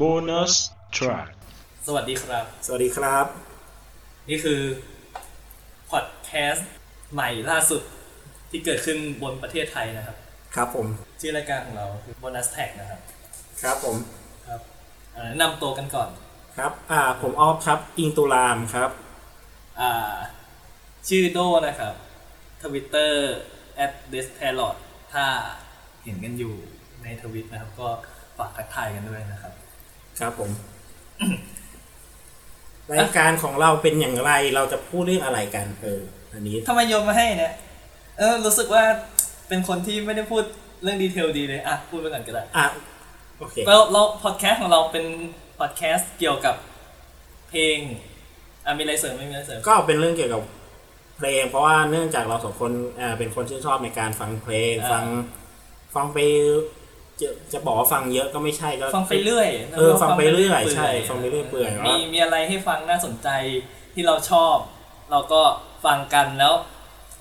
bonus track สวัสดีครับ สวัสดีครับ นี่คือพอดแคสต์ใหม่ล่าสุดที่เกิดขึ้นบนประเทศไทยนะครับ ครับผม ชื่อรายการของเราคือ Bonus Tag นะครับ ครับผม ครับอ่าแนะนำตัวกันก่อน ครับ อ่า ผมออฟครับ อิงตุลามครับ อ่า ชื่อโดนะครับทวิตเตอร์ at d e s t a l o t ถ้าเห็นกันอยู่ในทวิตนะครับ ก็ฝากทักทายกันด้วยนะครับ ครับผม รายการของเราเป็นอย่างไรเราจะพูดเรื่องอะไรกันเอออันนี้ทำไมโยนมาให้เนี่ย เออ รู้สึกว่าเป็นคนที่ไม่ได้พูดเรื่อง detail ดีเลย อะ พูดไปก่อนก็ได้อะโอเคเราเราพอดแคสต์ของเราเป็นพอดแคสต์เกี่ยวกับเพลงอะมีอะไรเสริมไหมมีอะไรเสริมก็เป็นเรื่องเกี่ยวกับเพลง เพราะว่าเนื่องจากเราสองคนอ่าเป็นคนชื่นชอบในการฟังเพลงอ่าฟังฟังไป จะจะบอกว่าฟังเยอะก็ไม่ใช่ก็ฟังไปเรื่อยเออฟังไปเรื่อยใช่ฟังไปเรื่อยเปื่อยมีมีอะไรให้ฟังน่าสนใจที่เราชอบ เราก็ฟังกันแล้ว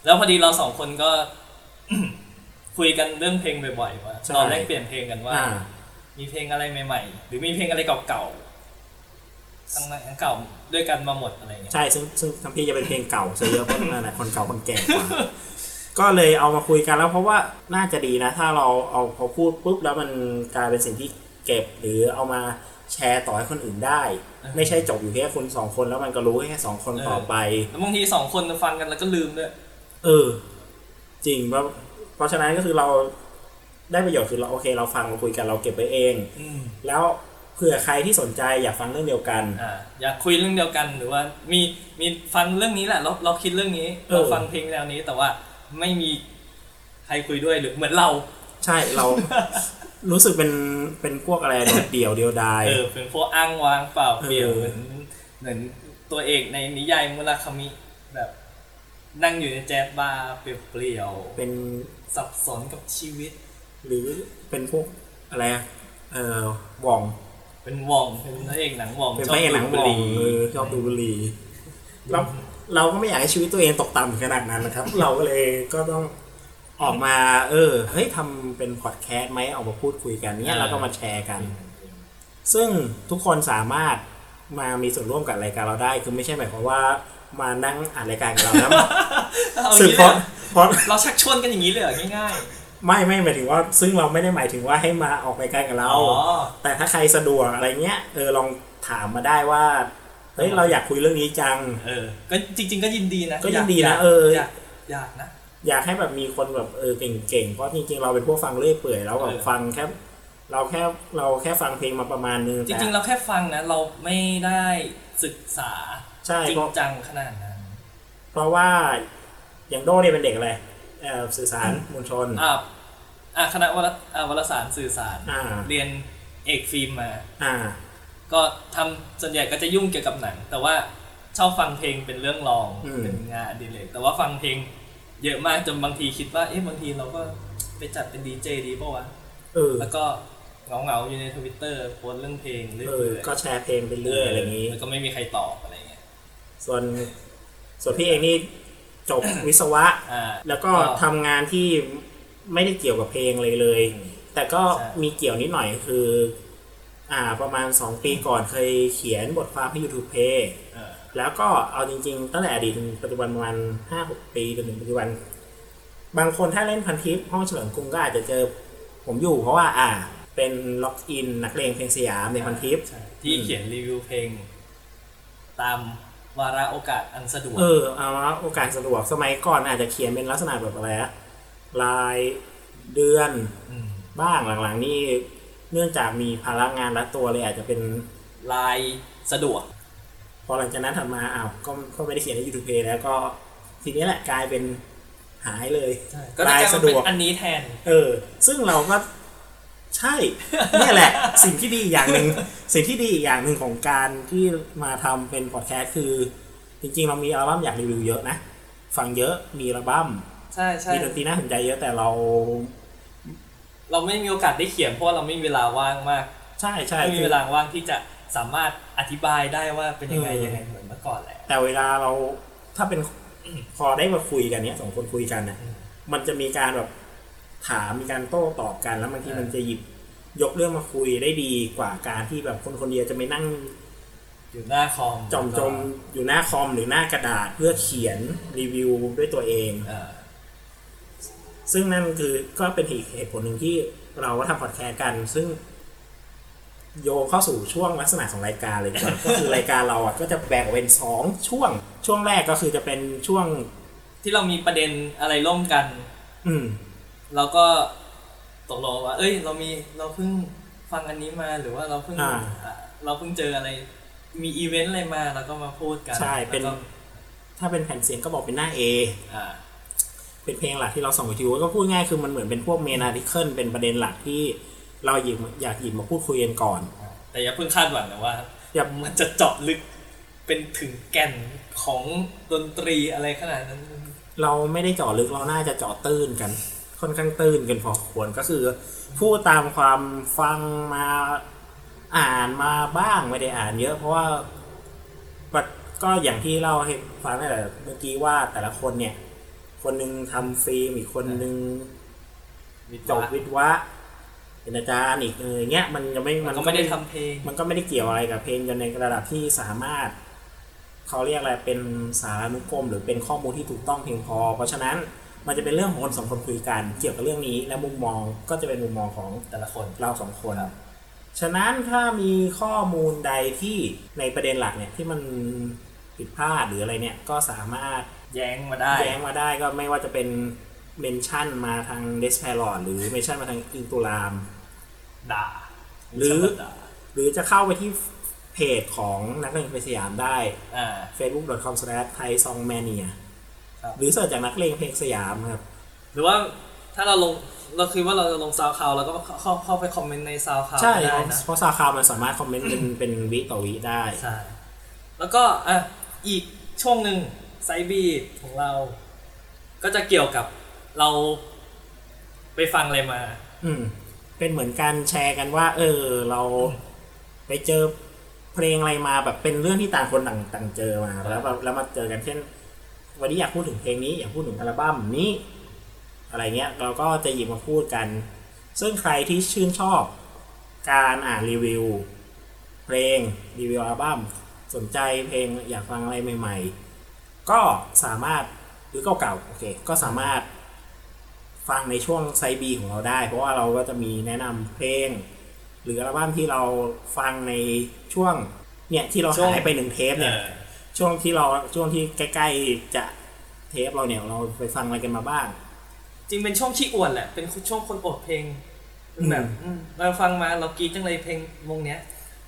แล้วพอดีเราสองคนก็ คุยกันเรื่องเพลงบ่อยๆว่าใช่เราแลกเปลี่ยนเพลงกันว่าอ่า มีเพลงอะไรใหม่ๆ หรือมีเพลงอะไรเก่าๆทั้งทั้งเก่าด้วยกันมาหมดอะไรเงี้ยใช่ซึ่งซึ่งทั้งพี่จะเป็นเพลงเก่าซะเยอะเพราะนั่นแหละคนเก่าคนแก่กว่า ก็เลยเอามาคุยกันแล้วเพราะว่าน่าจะดีนะ ถ้าเราเอาพอพูดปุ๊บแล้วมันกลายเป็นสิ่งที่เก็บหรือเอามาแชร์ต่อให้คนอื่นได้ ไม่ใช่จบอยู่แค่คุณสองคนแล้วมันก็รู้แค่สองคนต่อไปแล้วบางทีสองคนฟังกันแล้วก็ลืมด้วยเออ จริงเพราะเพราะฉะนั้นก็คือเราได้ประโยชน์คือเราโอเค เราฟังเราคุยกันเราเก็บไว้เองอืมแล้วเผื่อใครที่สนใจอยากฟังเรื่องเดียวกันอ่าอยากคุยเรื่องเดียวกันหรือว่ามีมีฟังเรื่องนี้แหละ เราเราคิดเรื่องนี้เออเราฟังเพลงแนวนี้แต่ว่า ไม่มีใครคุยด้วยหรือเหมือนเรา ใช่เรา รู้สึกเป็นเป็นพวกอะไรโดดเดี่ยวเดียวดายเออเป็นพวกอ้างว้างเปล่าเปลี่ยวเออเหมือนเหมือนตัวเอกในนิยายมุราคามิแบบ นั่งอยู่ในแจ๊สบาร์เปลี่ยวเป็นๆสับสนกับชีวิต หรือเป็นพวกอะไรอะเออว่องเป็นวองเป็นพระเอกหนังวองเป็นชอบพระเอกหนังดูว่บุองหรี่เออชอบดูบุหรี่เรา เราก็ไม่อยากให้ชีวิตตัวเองตกต่ำขนาดนั้นนะครับ เราก็เลยก็ต้องออกมา เออเฮ้ยทำเป็นพอดแคสต์ไหมออกมาพูดคุยกันเนี้ยแล้วก็มาแชร์กัน ซึ่งทุกคนสามารถมามีส่วนร่วมกับรายการเราได้ คือไม่ใช่หมายความว่ามานั่งอ่านรายการกับเราแล้วเอาอสื่ย่าองนี้เพเลยราะเหรอเพราะเราชักชวนกันอย่างนี้เลยเหรอง่ายไม่ไม่หมายถึงว่า ซึ่งเราไม่ได้หมายถึงว่าให้มาออกรายการกับๆเราอ๋อแต่ถ้าใครสะดวกอะไรเงี้ยเออลองถามมาได้ว่า เฮ้ยเราอยากคุยเรื่องนี้จัง เออ ก็จริง ๆ ก็ยินดีนะก็ยินดีนะยากเออ อยากอยากนะอยากให้แบบมีคนแบบเออเก่งๆ เพราะจริงๆ เราเป็นพวกฟังเรื่อยเปื่อยแล้วแบบเออฟังแค่เราแค่เราแค่ฟังเพลงมาประมาณนึงจแต่ริงๆ เราแค่ฟังนะ เราไม่ได้ศึกษาใช่จริเพงราะจังขนาดนั้น เพราะว่าอย่างโดเนี่ยเป็นเด็กอะไรเอ่อสื่อสารมวลชนอ่าอ่าคณะวารอ่าวารสารสื่อสารอ่าเรียนเอกฟิล์มมา อ่า ก็ทำส่วนใหญ่ก็จะยุ่งเกี่ยวกับหนัง แต่ว่าชอบฟังเพลงเป็นเรื่องรองอืมเป็นงานอดิเรกแต่ว่าฟังเพลงเยอะมากจนบางทีคิดว่าเอ๊ะบางทีเราก็ไปจัดเป็นดีเจดีป่าวะเออแล้วก็เหงาเงาๆอยู่ในทวิตเตอร์โพสต์เรื่องเพลงเรื่เอออยๆก็แชร์เพลงไปเรื่อยอะไรอย่างนี้แล้วก็ไม่มีใครตอบอะไรเงี้ยส่วนส่วนพี่เองนี่จบวิศวะอ่าแล้วก็ก็ทำงานที่ไม่ได้เกี่ยวกับเพลงเลยเลย แต่ก็ใช่มีเกี่ยวนิดหน่อยคือ อ่าประมาณ 2 ปีก่อนเคยเขียนบทความให้ YouTube Play เออแล้วก็เอาจริงๆ ตั้งแต่อดีตถึงปัจจุบันประมาณห้าหกปีจนถึงปัจจุบัน บางคนถ้าเล่นพันทิปห้องเฉลิมกรุงก็อาจจะเจอผมอยู่เพราะว่าอ่าเป็นล็อกอินนักเลงเพลงสยามในพันทิปใช่ที่เขียนรีวิวเพลง ตามวาระโอกาสอันสะดวก เออเอาว่าโอกาสสะดวกสมัยก่อนอาจจะเขียนเป็นลักษณะแบบอะไรอะรายเดือนมบ้างหลังๆนี่ เนื่องจากมีภาระงานรัดตัวเลยอาจจะเป็นลายสะดวก พอหลังจากนั้นถัดมาอ้าวก็ก็ไม่ได้เขียนใน YouTube Play แล้วก็ทีนี้แหละกลายเป็นหายเลยก็ได้ลายกลายสะมาดเป็นวกอันนี้แทน เออ ซึ่งเราก็ใช่เนี่ยแหละ สิ่งที่ดีอีกอย่างหนึ่งสิ่งที่ดีอีกอย่างหนึ่งของการที่มาทำเป็นพอดแคสต์คือ จริงๆ เรามีอัลบั้มอยากรีวิวเยอะนะ ฟังเยอะมีอัลบั้มใช่ใช่มีดนตรีน่าสนใจเยอะแต่เรา เราไม่มีโอกาสได้เขียนเพราะว่าเราไม่มีเวลาว่างมากใช่ใช่ไม่มีคือเวลาว่างที่จะสามารถอธิบายได้ว่าเป็นยังไงเออยังไงเหมือนเมื่อก่อนแหละแต่เวลาเราถ้าเป็นพอได้มาคุยกันเนี้ยสองคนคุยกันนะอืมมันจะมีการแบบถามมีการโต้ตอบกันแล้วบางทีเออมันจะหยิบยกเรื่องมาคุยได้ดีกว่าการที่แบบคนคนเดียวจะไม่นั่ง อยู่หน้าคอมจอมจมอยู่หน้าคอมหรือหน้ากระดาษเพื่อเขียนรีวิวด้วยตัวเองอ่า ซึ่งนั่นคือก็เป็นอีกเหตุผลหนึ่งที่เราก็ทำพอดแคสต์กัน ซึ่งโยงเข้าสู่ช่วงลักษณะของรายการเลยดีกว่าก็คือรายการเราอะก็จะแบ่งออกเป็นสองช่วง ช่วงแรกก็คือจะเป็นช่วงที่เรามีประเด็นอะไรร่วมกัน อืมเราก็ตกลงว่า เอ้ย เรามีเราเพิ่งฟังอันนี้มาหรือว่าเราเพิ่งอ่าอะเราเพิ่งเจออะไร มีอีเวนต์อะไรมาเราก็มาพูดกันใช่เป็น แล้วก็ถ้าเป็นแผ่นเสียงก็บอกเป็นหน้า A อ่า เป็นเพลงหลักที่เราส่งไปทีก็พูดง่ายคือมันเหมือนเป็นพวกเมนาริเคิลเป็นประเด็นหลักที่เราหยิบอยากหยิบมาพูดคุยกันก่อน แต่อย่าเพิ่งคาดหวังนะว่าอย่ามันจะเจาะลึกเป็นถึงแก่นของดนตรีอะไรขนาดนั้น เราไม่ได้เจาะลึกเราน่าจะเจาะตื้นกัน ค่อนข้างตื้นกันพอควรก็คือ พูดตามความฟังมาอ่านมาบ้างไม่ได้อ่านเยอะเพราะว่าก็อย่างที่เล่าให้ฟังตั้งแต่เมื่อกี้ว่าแต่ละคนเนี่ย คนหนึ่งทำฟิล์มอีกคนหนึ่งวิจจบวิทย์วะเป็นอาจารย์อีกเออเงี้ยมันยังไม่มันก็ไม่ได้ทำเพลง มันก็ไม่ได้เกี่ยวอะไรกับเพลงจนในระดับที่สามารถเขาเรียกอะไรเป็นสารานุกรม หรือเป็นข้อมูลที่ถูกต้องเพียงพอ เพราะฉะนั้นมันจะเป็นเรื่องของคนสองคนคุยกันเกี่ยวกับเรื่องนี้ และมุมมองก็จะเป็นมุมมองของแต่ละคนเราสองคนครับฉะนั้นถ้ามีข้อมูลใดที่ในประเด็นหลักเนี่ยที่มันผิดพลาดหรืออะไรเนี่ยก็สามารถ แย้งมาได้ แย้งมาได้ก็ไม่ว่าจะเป็นเมนชั่นมาทางเดสเพลอดหรือเมนชั่นมาทางอินตูราม ด่าหรือชบด่าหรือจะเข้าไปที่เพจของนักเลงเพลงสยามได้ อ่า facebook.com s l a s h thai song mania ครับ หรือเสิร์ชจากนักเลงเพลงสยามครับ หรือว่าถ้าเราลงเราคิดว่าเราจะลง SoundCloud เราก็เข้าเข้าไปคอมเมนต์ใน SoundCloud ใช่ได้นะ เพราะซาคาวมันสามารถคอมเมนต์เป็นเป็นวิต่อวิได้ ใช่ แล้วก็อะอีกช่วงหนึ่ง side B ของเรา ก็จะเกี่ยวกับเราไปฟังอะไรมา อืม เป็นเหมือนการแชร์กันว่า เออ เราไปเจอเพลงอะไรมาแบบเป็นเรื่องที่ต่างคนต่างต่างเจอมาแล้วแบบแล้วมาเจอกันเช่น วันนี้อยากพูดถึงเพลงนี้อยากพูดถึงอัลบั้มนี้ อะไรเงี้ย เราก็จะหยิบมาพูดกัน ซึ่งใครที่ชื่นชอบ การอ่านรีวิว เพลงรีวิวอัลบั้มสนใจเพลงอยากฟังอะไรใหม่ ๆ ก็สามารถหรือเก่าๆโอเคก็สามารถฟังในช่วงไซบีของเราได้ เพราะว่าเราก็จะมีแนะนำเพลง หรืออัลบั้มที่เราฟังในช่วงเนี่ยที่เราช่วงหายไปหนึ่งเทปเอเนี่ยอช่วงที่เราช่วงที่ใกล้ๆจะเทปเราเนี่ยเราไปฟังอะไรกันมาบ้าง จริงเป็นช่วงขี้อวดแหละเป็นช่วงคนอดเพลงเป็นแบบอืมเราฟังมาเรากรีดจังเลยเพลงวงเนี้ย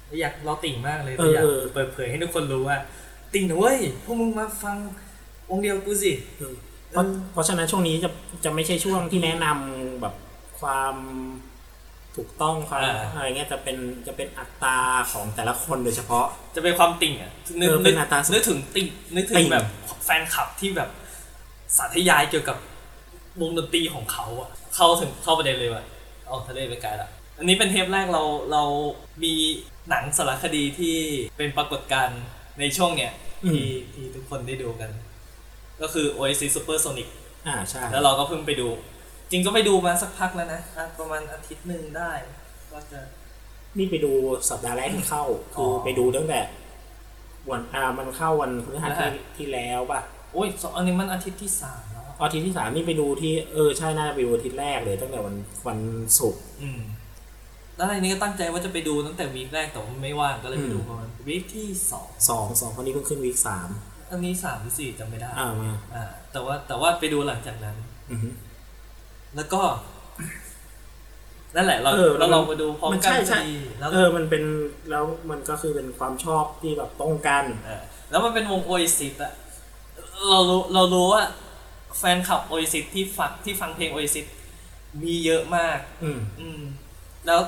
เราอยากเราติ่งมากเลยเราอยากเออเปิดเผยให้ทุกคนรู้ว่า ติ่งนะเว้ยพวกมึงมาฟังวงเดียวกูสิเพราะเพราะฉะนั้นช่วงนี้จะจะไม่ใช่ช่วงที่แนะนำแบบความถูกต้องความอ่าอะไรเงี้ยจะเป็นจะเป็นอัตราของแต่ละคนโดยเฉพาะ จะเป็นความติ่งอะนึกเออนึเป็กนอัตราส่วนนึกถึงติ่งนึกถึติ่งงแบบแฟนคลับที่แบบสาธยายเกี่ยวกับวงดนตรีของเขาอะเข้าถึงเข้าประเด็นเลยว่ะเอาทะเลไปไกลละอันนี้เป็นเทปแรกเราเรามีหนังสารคดีที่เป็นปรากฏการณ์ในช่วงเนี้ย ที่ที่ทุกคนได้ดูกัน ก็คือ Oasis Supersonic อ่าใช่แล้วเราก็เพิ่งไปดู จริงก็ไปดูมาสักพักแล้วนะอะประมาณอาทิตย์หนึ่งได้ว่าจะ นี่ไปดูสัปดาห์แรกที่เข้าคือออ ไปดูตั้งแต่ วันอ่ามันเข้าวันพฤหัสพฤหัที่สที่แล้วป่ะโอ้ยสองอันนี้มันอาทิตย์ที่สามแล้วอาทิตย์ที่สามนี่ไปดูที่เออใช่น่าจะไปดูอาทิตย์แรกเลยตั้งแต่วันวันศุกร์อืม แล้วอันนี้ก็ตั้งใจว่าจะไปดูตั้งแต่วีคแรกแต่ว่าไม่ว่างก็เลยไปดูอืมประมาณวีคที่สองสองสองคนนี้เพิ่งขึ้นวีคสามอันนี้สามหรือสี่จำไม่ได้อ่ามาอ่าแต่ว่าแต่ว่าไปดูหลังจากนั้นอือฮึแล้วก็ นั่นแหละ เราเออเราลองไปดูพร้อมมันกันใช่พใช่อดีแล้วเออมันเป็นแล้วมันก็คือเป็นความชอบที่แบบตรงกันเออแล้วมันเป็นวงโอ a ซิสอะเรารู้เรารู้ว่า แฟนคลับโอ a ซิสที่ฟังที่ฟังเพลงโอ a ซิสมีเยอะมาก อืม อืม แล้ว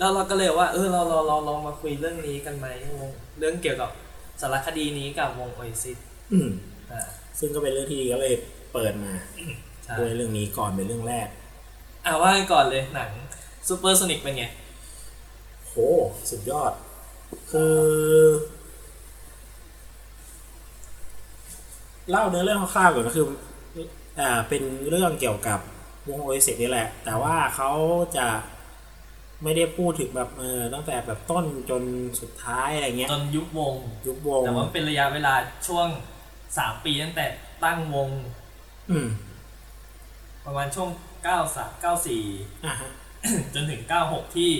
แล้วเราก็เลยว่า เออเราเราเราลองมาคุยเรื่องนี้กันไหมวงเรื่องเกี่ยวกับสารคดีนี้กับวงโอ a ซิสอืมอ่าซึ่งก็เป็นเรื่องที่ดีก็เลยเปิดมาใช่ด้วยเรื่องนี้ก่อนเป็นเรื่องแรก อ่าว่ากันก่อนเลยหนัง Supersonic เป็นไง โหสุดยอด คือ เล่าเนื้อเรื่องคร่าวๆก่อนก็คืออ่าเป็นเรื่องเกี่ยวกับวงโอเอซินี่แหละ แต่ว่าเขาจะ ไม่ได้พูดถึงแบบเออตั้งแต่แบบต้นจนสุดท้ายอะไรเงี้ยจนยุบวง ยุบวงแต่ว่าเป็นระยะเวลาช่วงสามปีตั้งแต่ตั้งวง อืม ประมาณช่วงเก้าสามเก้าสี่อ่าฮะจนถึงเก้าหกที่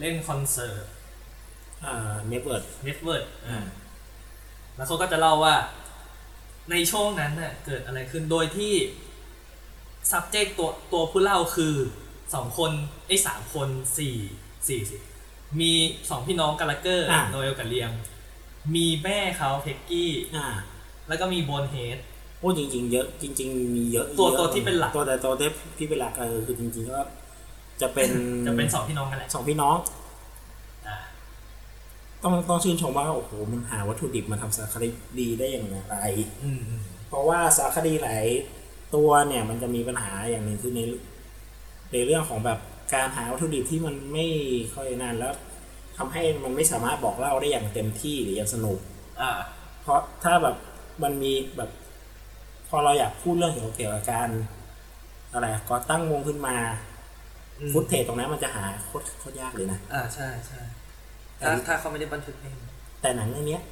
เล่นคอนเสิร์ตอ่า Knebworth Knebworth อ่าแล้วเขาก็จะเล่าว่า ในช่วงนั้นน่ะเกิดอะไรขึ้นโดยที่ subject ตัวตัวผู้เล่าคือ สองคนไอ้ยสามคนสี่สี่สิมีสองพี่น้องกาลาเกอร์โนเอลกับเลียม มีแม่เขาเพ็กกี้ อ่าแล้วก็มีโบนเฮดโอ้จริง ๆ เยอะจริง ๆ มีเยอะตัวยอะตัวที่เป็นหลัก ตัวแต่ตัวที่ที่เป็นหลักเออคือจริงๆก็จะเป็นจะเป็นสองพี่น้องกันแหละสองพี่น้อง อ่าต้องต้องชื่นชมว่าโอ้โหมันหาวัตถุดิบมาทำสารคดีได้อย่างไร อืมอืมเพราะว่าสารคดีหลายตัวเนี่ยมันจะมีปัญหาอย่างหนึ่งคือใน ในเรื่องของแบบการหาวัตถุดิบที่มันไม่ค่อยนานแล้วทำให้มันไม่สามารถบอกเล่าได้อย่างเต็มที่หรืออย่างสนุกอ่าเพราะถ้าแบบมันมีแบบ พอเราอยากพูดเรื่องเกี่ยวเกี่ยวกับการอะไรอะก่อตั้งวงขึ้นมาอืมฟุตเทจตรงนั้นมันจะหาโคตรโคตรยากเลยนะอ่าใช่ใช่ถ้าถ้าเขาไม่ได้บันทึกเองแต่หนังเรื่องเนี้ย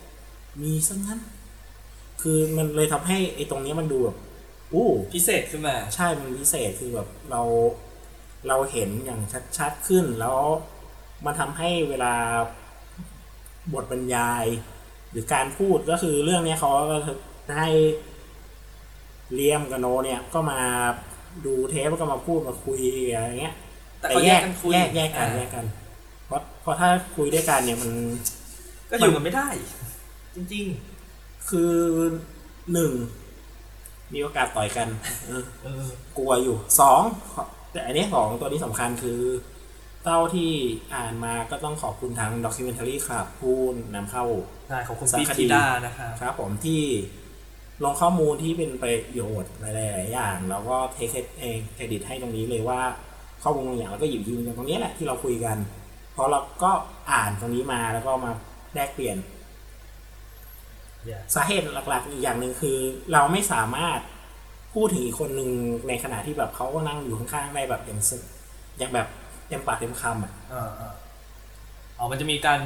มีซะงั้น คือมันเลยทำให้ไอ้ตรงเนี้ยมันดูแบบอู้พิเศษขึ้นมา ใช่มันพิเศษคือแบบเรา เราเห็นอย่างชัดๆขึ้นแล้วมันทำให้เวลาบทบรรยาย หรือการพูดก็คือเรื่องเนี้ยเขาก็ให้เลียมกับโนเนี่ยก็มาดูเทปแล้วก็มาพูดมาคุยอะไรเงี้ย แต่เขาแยกกันคุยแยกแยกกันอ่าแยกกันเพราะเพราะถ้าคุยด้วยกันเนี่ยมันก็อยู่กันไม่ได้ จริงคือหนึ่งมีโอกาสต่อยกันเออๆเออกลัวอยู่สอง แต่อันนี้สองตัวนี้สำคัญคือเต้าที่อ่านมาก็ต้องขอบคุณทาง Documentary Club ผู้นำเข้าได้ขอบคุณสารพี่คดีธิดานะครับครับผมที่ลงข้อมูลที่เป็นประโยชน์หลายๆอย่าง แล้วก็เทคเองเครดิตให้ตรงนี้เลยว่าข้อมูลบางอย่างเราก็หยิบยืมจากตรงนี้แหละที่เราคุยกัน เพราะเราก็อ่านตรงนี้มาแล้วก็มาแลกเปลี่ยน Yeah สาเหตุหลักๆอีกอย่างหนึ่งคือ เราไม่สามารถ พูดถึงอีกคนหนึ่งในขณะที่แบบเขาก็นั่งอยู่ข้างๆได้แบบอย่างสอย่างแบบเต็มปากเต็มคำอะเออเอออ๋อมันจะมีการ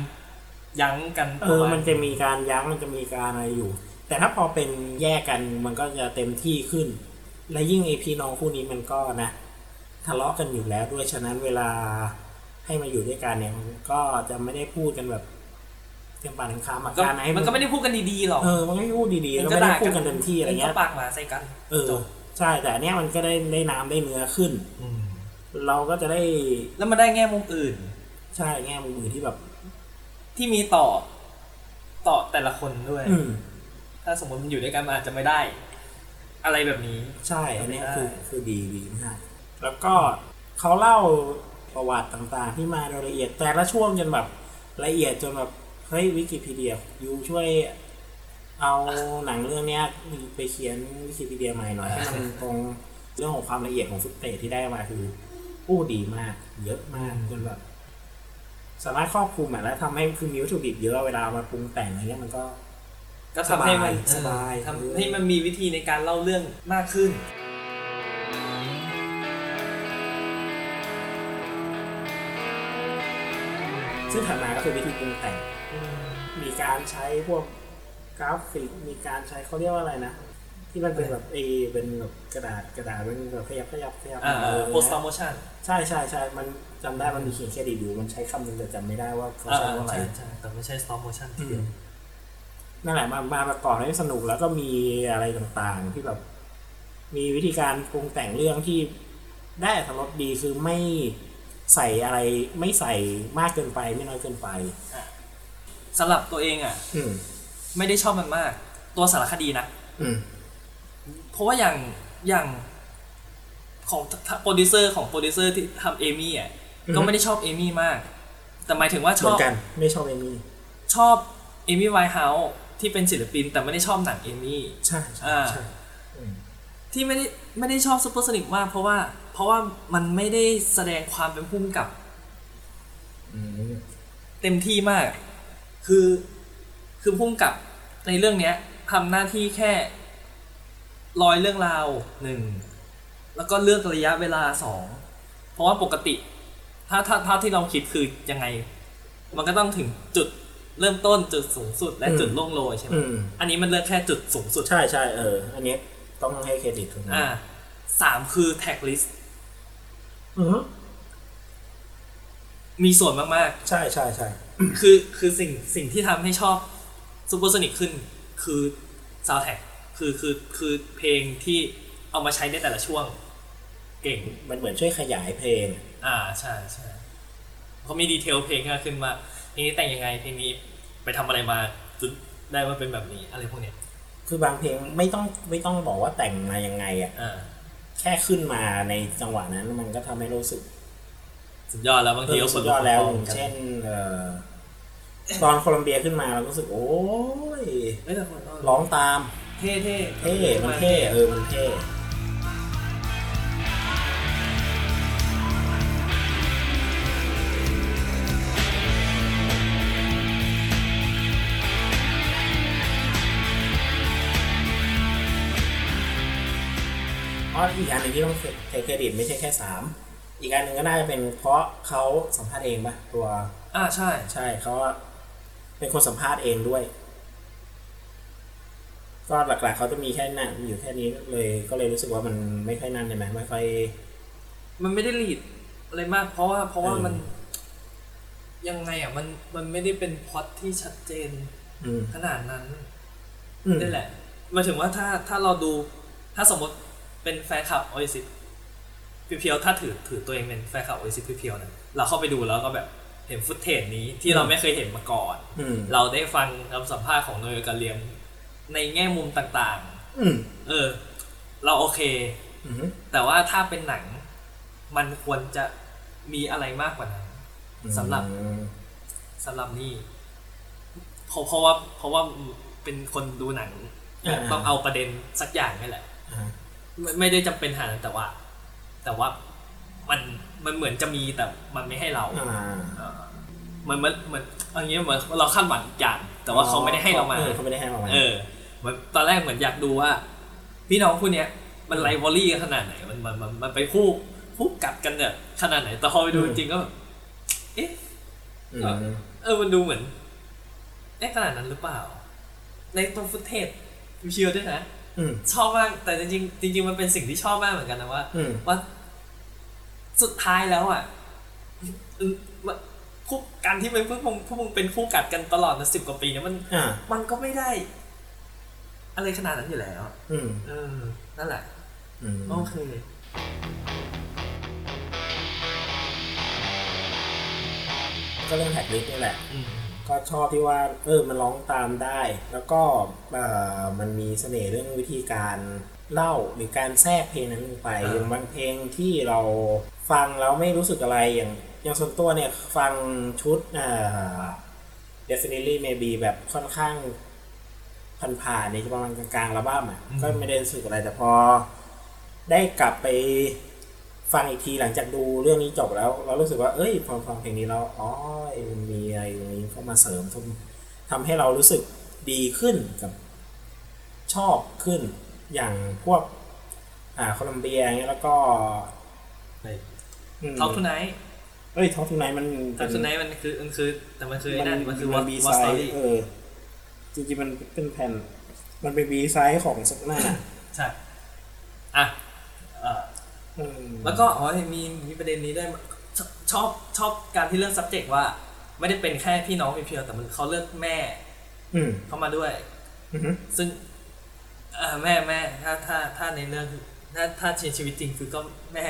ยั้งกันเออมันจะมีการยั้งมันจะมีการอะไรอยู่ แต่ถ้าพอเป็นแยกกันมันก็จะเต็มที่ขึ้น และยิ่งไอพี่น้องคู่นี้มันก็นะทะเลาะกันอยู่แล้วด้วยฉะนั้นเวลาให้มาอยู่ด้วยกันเนี่ยมันก็จะไม่ได้พูดกันแบบ เต็มปากเต็มคำอะก็การให้มันก็ไม่ได้พูดกันดีๆหรอกเออมันไม่พูดดีๆแล้วไม่ได้พูดกันเต็มที่อะไรเงี้ยก็ปากหมาใส่กัน เออจบใช่แต่อันเนี้ยมันก็ได้ได้น้ำได้เนื้อขึ้นเราก็จะได้ แล้วมันได้แง่มุมอื่น ใช่แง่มุมอื่นที่แบบ ที่มีต่อต่อแต่ละคนด้วยอืมถ้าสมมติมันอยู่ด้วยกันมันอาจจะไม่ได้ อะไรแบบนี้ ใช่ อันเนี้ยคือได้คือดีดีมากแล้วก็เขาเล่าประวัติต่างๆ ที่มาโดยละเอียดแต่ละช่วงจนแบบละเอียดจนแบบ เฮ้ยวิกิพีเดีย you ช่วยเอาหนังเรื่องเนี้ยไปเขียนวิกิพีเดียใหม่หน่อยให้มันตรงเรื่องของความละเอียดของ footage ที่ได้มาคือผู้ดีมาก เยอะมากจนแบบสามารถครอบคลุมอะและทำให้คือมีวัตถุดิบเยอะเวลามาปรุงแต่งอะไรเงี้ยมันก็ก็ทำให้มันสบายเออสบายทำให้มันมีวิธีในการเล่าเรื่องมากขึ้น ซึ่งถัดมาก็คือวิธีปรุงแต่ง มีการใช้พวกกราฟิก มีการใช้เขาเรียกว่าอะไรนะ ที่มันเป็นแบบเอเป็นแบบกระดาษกระดาษเป็นแบบขยับขยับขยับอ่าเออโพสต์โมชั่นใช่ใช่ใช่มันจำได้มันมีเขียนแค่ดีดูมันใช้คำหนึงแต่จำไม่ได้ว่าเขาอ่าใช้ว่าอะไรใช่ใช่แต่ไม่ใช่ stop motion ทีเดียวนั่นแหละมามาประกอบให้สนุกแล้วก็มีอะไรต่างๆที่แบบ มีวิธีการปรุงแต่งเรื่องที่ได้อรรถรสดีคือไม่ ใส่อะไรไม่ใส่มากเกินไปไม่น้อยเกินไป สำหรับตัวเองอะ อืมไม่ได้ชอบมันมาก ตัวสารคดีนะ อืมเพราะว่าอย่างอย่างของโปรดิวเซอร์ของโปรดิวเซอร์ที่ทำเอมี่อะอือฮึก็ไม่ได้ชอบเอมี่มาก แต่หมายถึงว่าเหชมืออบนกัน ไม่ชอบเอมี่ชอบ Amy Winehouse ที่เป็นศิลปิน แต่ไม่ได้ชอบหนังเอมี่ ใช่ใช่อ่า ใช่อืม ที่ไม่ได้ไม่ได้ชอบ Supersonic มากเพราะว่า เพราะว่ามันไม่ได้แสดงความเป็นพุ่มกับอืมเต็มที่มาก คือคือพุ่มกับในเรื่องเนี้ยทำหน้าที่แค่ร้อยเรื่องราวหนึ่งแล้วก็เลือกระยะเวลาสองเพราะว่าปกติทถ้าถ้าถ้าที่เราคิดคือยังไง มันก็ต้องถึงจุดเริ่มต้นจุดสูงสุดและอืมจุดล่วงโรยใช่ไหมอืมอันนี้มันเลือกแค่จุดสูงสุด ใช่ใช่เออ อันเนี้ย ต้องให้เครดิตตรงนี้อ่าสามคือแท็กลิสอือฮึมีส่วนมากใช่ใช่ใช่ๆ คือคือสิ่งสิ่งที่ทำให้ชอบ Supersonic ขึ้นคือซาวแท็กคือคือคือเพลงที่เอามาใช้ในแต่ละช่วง เก่ง มันเหมือนช่วยขยายเพลง อ่าใช่ใช่เขามี detail เพลงมากขึ้นมาเพลงนี้แต่งยังไงเพลงนี้ไปทำอะไรมาจนได้มาเป็นแบบนี้อะไรพวกเนี้ย คือบางเพลงไม่ต้องไม่ต้องบอกว่าแต่งมายังไงอะอ่าแค่ขึ้นมาในจังหวะนั้นมันก็ทำให้รู้สึกสุดยอดแล้วบางทีก็สุดยอดแล้วอย่างเช่นเอ่อตอนโคลัมเบียขึ้นมาเรารู้สึก โอ้ยเอ้ยแต่คนร้องตามเท่เท่ เท่มันเท่เออมันเท่ อ๋ออีกอันหนึ่งที่ต้องเทเครดิตไม่ใช่แค่สามอีกอันหนึ่งก็น่าจะเป็นเพราะเขาสัมภาษณ์เองปะตัวอ่าใช่ ใช่เขาว่าเป็นคนสัมภาษณ์เองด้วย ก็หลักๆเขาจะมีแค่นั้นอยู่แค่นี้เลยก็เลยรู้สึกว่ามันไม่ค่อยนั่นใช่ไหมไม่ค่อยมันไม่ได้ลีดอะไรมาก เพราะว่าเพราะว่าเออมันยังไงอะมันมันไม่ได้เป็นพล็อตที่ชัดเจนอืมขนาดนั้นอืมนี่แหละหมายถึงว่าถ้าถ้าเราดูถ้าสมมติ เป็นแฟนคลับโอ a ซิสเพียวๆถ้าถือถือตัวเองเป็นแฟนคลับโอ a ซิสเพียวๆนะเราเข้าไปดูแล้วก็แบบเห็นฟุตเทจนี้ที่เราไม่เคยเห็นมาก่อนอืมเราได้ฟังคำสัมภาษณ์ของโนยกาเลียม ในแง่มุมต่างอืมๆเออ เราโอเคอืมแต่ว่าถ้าเป็นหนัง มันควรจะมีอะไรมากกว่านั้นสำหรับอืมสำหรับนี่เพราะเพราะว่าเพราะว่าเป็นคนดูหนัง ต้องเอาประเด็นสักอย่างนี่แหละอ่า ไม่ไม่ได้จำเป็นขนาดนั้นแต่ว่า แต่ว่ามันมันเหมือนจะมีแต่มันไม่ให้เราอ่าเออเหมือนเหมือนเหมือนเอย่างเงี้ยเหมือนเราคาดหวังอีกอย่างแต่ว่าเขาไม่ได้ให้เรามา ออเขาไม่ได้ให้เรามาเออเหมือนตอนแรกเหมือนอยากดูว่า พี่น้องคู่เนี้ยมันไลวอรี่กันขนาดไหนมันมันมันมันไปคู่คู่กัดกันเนี่ยขนาดไหนแต่พอไปดูจริงๆก็แบบเอ๊ะ อืม เออมันดูเหมือนเอ๊ะขนาดนั้นหรือเปล่า ในตัวฟุตเทจเชียวด้วยนะอืม ชอบมากแต่จริงๆจริง ๆ มันเป็นสิ่งที่ชอบมากเหมือนกันนะว่าอืมว่า สุดท้ายแล้วอะอืมว่าคู่การที่มันพวกมึงพวกมึงเป็นคู่กัดกันตลอดมาสิบกว่าปีเนี่ยมันอ่ามันก็ไม่ได้ อะไรขนาดนั้นอยู่แล้วอืมเออนั่นแหละอืมโอเคก็เรื่องแท็กลิสต์นี่แหละอืม ก็ชอบที่ว่าเออมันร้องตามได้ แล้วก็เอ่อมันมีเสน่ห์เรื่องวิธีการเล่าหรือการแทรกเพลงนั้นลงไปอ่าอย่างบางเพลงที่เราฟังแล้วไม่รู้สึกอะไรอย่างอย่างส่วนตัวเนี่ยฟังชุดอ่า definitely maybe แบบค่อนข้างผ่านๆในประมาณกลางๆอัลบั้มอะก็ไม่ได้รู้สึกอะไรแต่พอได้กลับไป ฟังอีกทีหลังจากดูเรื่องนี้จบแล้ว เรารู้สึกว่าเอ้ยพอฟังเพลงนี้แล้วอ๋อมันมีอะไรตรงนี้เข้ามาเสริมทำทำให้เรารู้สึกดีขึ้นกับ ชอบขึ้นอย่างพวก อ่าโคลัมเบียอย่างเงี้ยแล้วก็ Talk Tonight เอ้ย Talk Tonight มัน Talk Tonightมันคือมันคือแต่มันคือไอ้นั่นมันคือมัวอนบีวอไซสตอด์รี่เออจริงๆมันเป็นแผ่น มันเป็นบีไซด์ของสักหน้าใช่อะเอ่ออืม แล้วก็อ๋อมีมีประเด็นนี้ได้วยชอบชอบชอบการที่เลือก subject ว่า ไม่ได้เป็นแค่พี่น้องเพียวๆแต่มันเขาเลือกแม่อืมเข้ามาด้วยอือฮึซึ่งเอ่อแม่แม่ถ้าถ้าถ้าในเรื่องคือถ้าถ้าชีวิตจริงคือก็แม่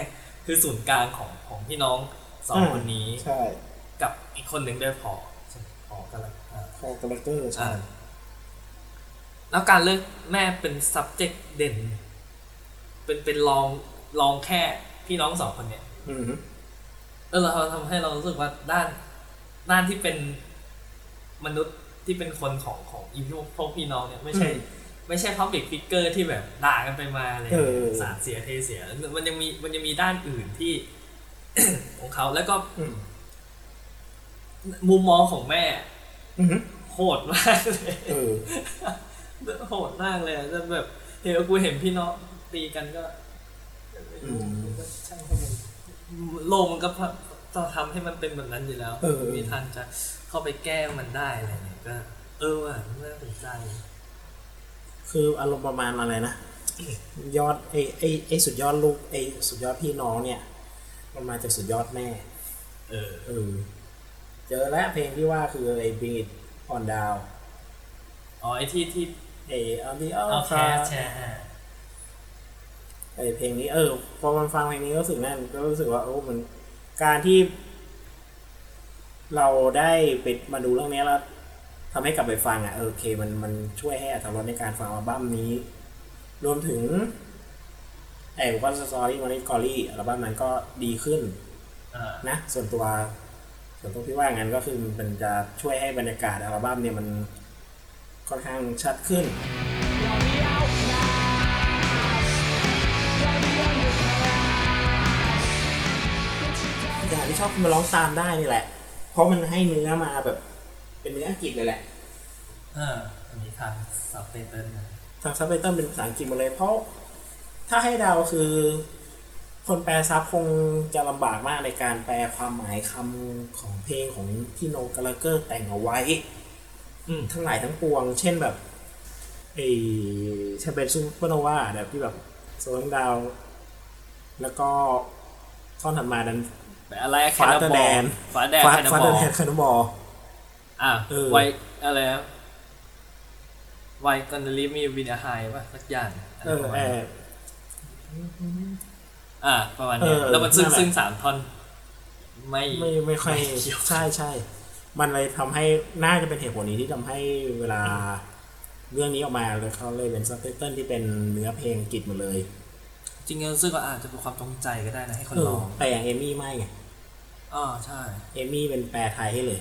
คือศูนย์กลางของของพี่น้องสองคนนี้ใช่กับอีกคนหนึ่งด้วยพอใช่พอกันละอ่าคอ character ใช่อ่าแล้วการเลือกแม่เป็น subject เด่น เป็นเป็นรอง รองแค่พี่น้องสองคนเนี่ยอืมฮึเออเราทำให้เรารู้สึกว่าด้านด้านที่เป็นมนุษย์ที่เป็นคนของของอีพวกพวกพี่น้องเนี่ยไม่ใช่ ไม่ใช่ public figure ที่แบบด่ากันไปมาอะไรอย่างเงี้ยสาดเสียเทเสีย มันยังมีมันยังมีด้านอื่นที่ ของเขาแล้วก็อืมมุมมองของแม่ อือฮึโหดมากเลย เออ โหดมากเลยอะจะแบบเห็นว่ากูเห็นพี่น้องตีกันก็ โลกมันก็พัต้องทำให้มันเป็นแบบนั้นอยู่แล้วเออไม่มีทางจะเข้าไปแก้มันได้อะไรเนี่ยก็ เออว่ะน่าสนใจ คืออารมณ์ประมาณอะไรนะ ยอดไอไอไอสุดยอดลูกไอสุดยอดพี่น้องเนี่ย มันมาจากสุดยอดแม่ เออเออเจอแล้วเพลงที่ว่าคือไอ้ Bring It On Down อ๋อไอที่ที่ไอ้ On the เอา Outside แคสแชร์อะ ไอเพลงนี้เออพอมันฟังเพลงนี้ก็รู้สึกนั่นก็รู้สึกว่าโอ้มันการที่ เราได้ไปมาดูเรื่องนี้แล้วทำให้กลับไปฟังอะเออโอเคมันมันช่วยให้อรรถรสในการฟังอัลบั้มนี้ รวมถึงไอ้วันสตอรี่มันนี่กอรี่อัลบั้มนั้นก็ดีขึ้นอ่านะ ส่วนตัว ส่วนตัวพี่ว่างั้นก็คือมันจะช่วยให้บรรยากาศอัลบั้มเนี่ยมันค่อนข้างชัดขึ้น ที่ชอบคือมาร้องตามได้นี่แหละ เพราะมันให้เนื้อมาแบบ เป็นเนื้ออังกฤษเลยแหละอ่าอันนี้ทางซับไตเติลนะทางซับไตเติลเป็นภาษาอังกฤษหมดเลย เพราะถ้าให้เดาคือ คนแปลซับคงจะลำบากมากในการแปลความหมายคำของเพลงของที่ Noel Gallagher แต่งเอาไว้อืมทั้งหลายทั้งปวง เช่นแบบไอ้ Champagne Supernova แบบที่แบบโซนดาว แล้วก็ท่อนถัดมานั้น แต่อะไรแคฟ้านาตะบแดอลนฟ้าแดงฟ้าแคนาฟ้าบอเดลนแฮนคานุบอลอะเออไวอะไรนะไวกันลิมีวินาไฮป่ะสักอย่างเออประมาแอณบอะประมาณเนี้ยเออแล้วมันซึ่งนั่นแหละซึ่งสามท่อนไม่ไม่ไม่ค่อยไม่เกี่ยวใช่ใช่ มันเลยทำให้น่าจะเป็นเหตุผลนี้ที่ทำให้เวลาเรื่องนี้ออกมาเลยเขาเลยเป็นซับไตเติลที่เป็นเนื้อเพลงอังกฤษหมดเลย จริงๆรู้สึกว่าอาจจะเป็นความจงใจก็ได้นะให้คนเออร้องแต่อย่างเอมี่ไม่ไง อ๋อใช่ เอมี่เป็นแปลไทยให้เลย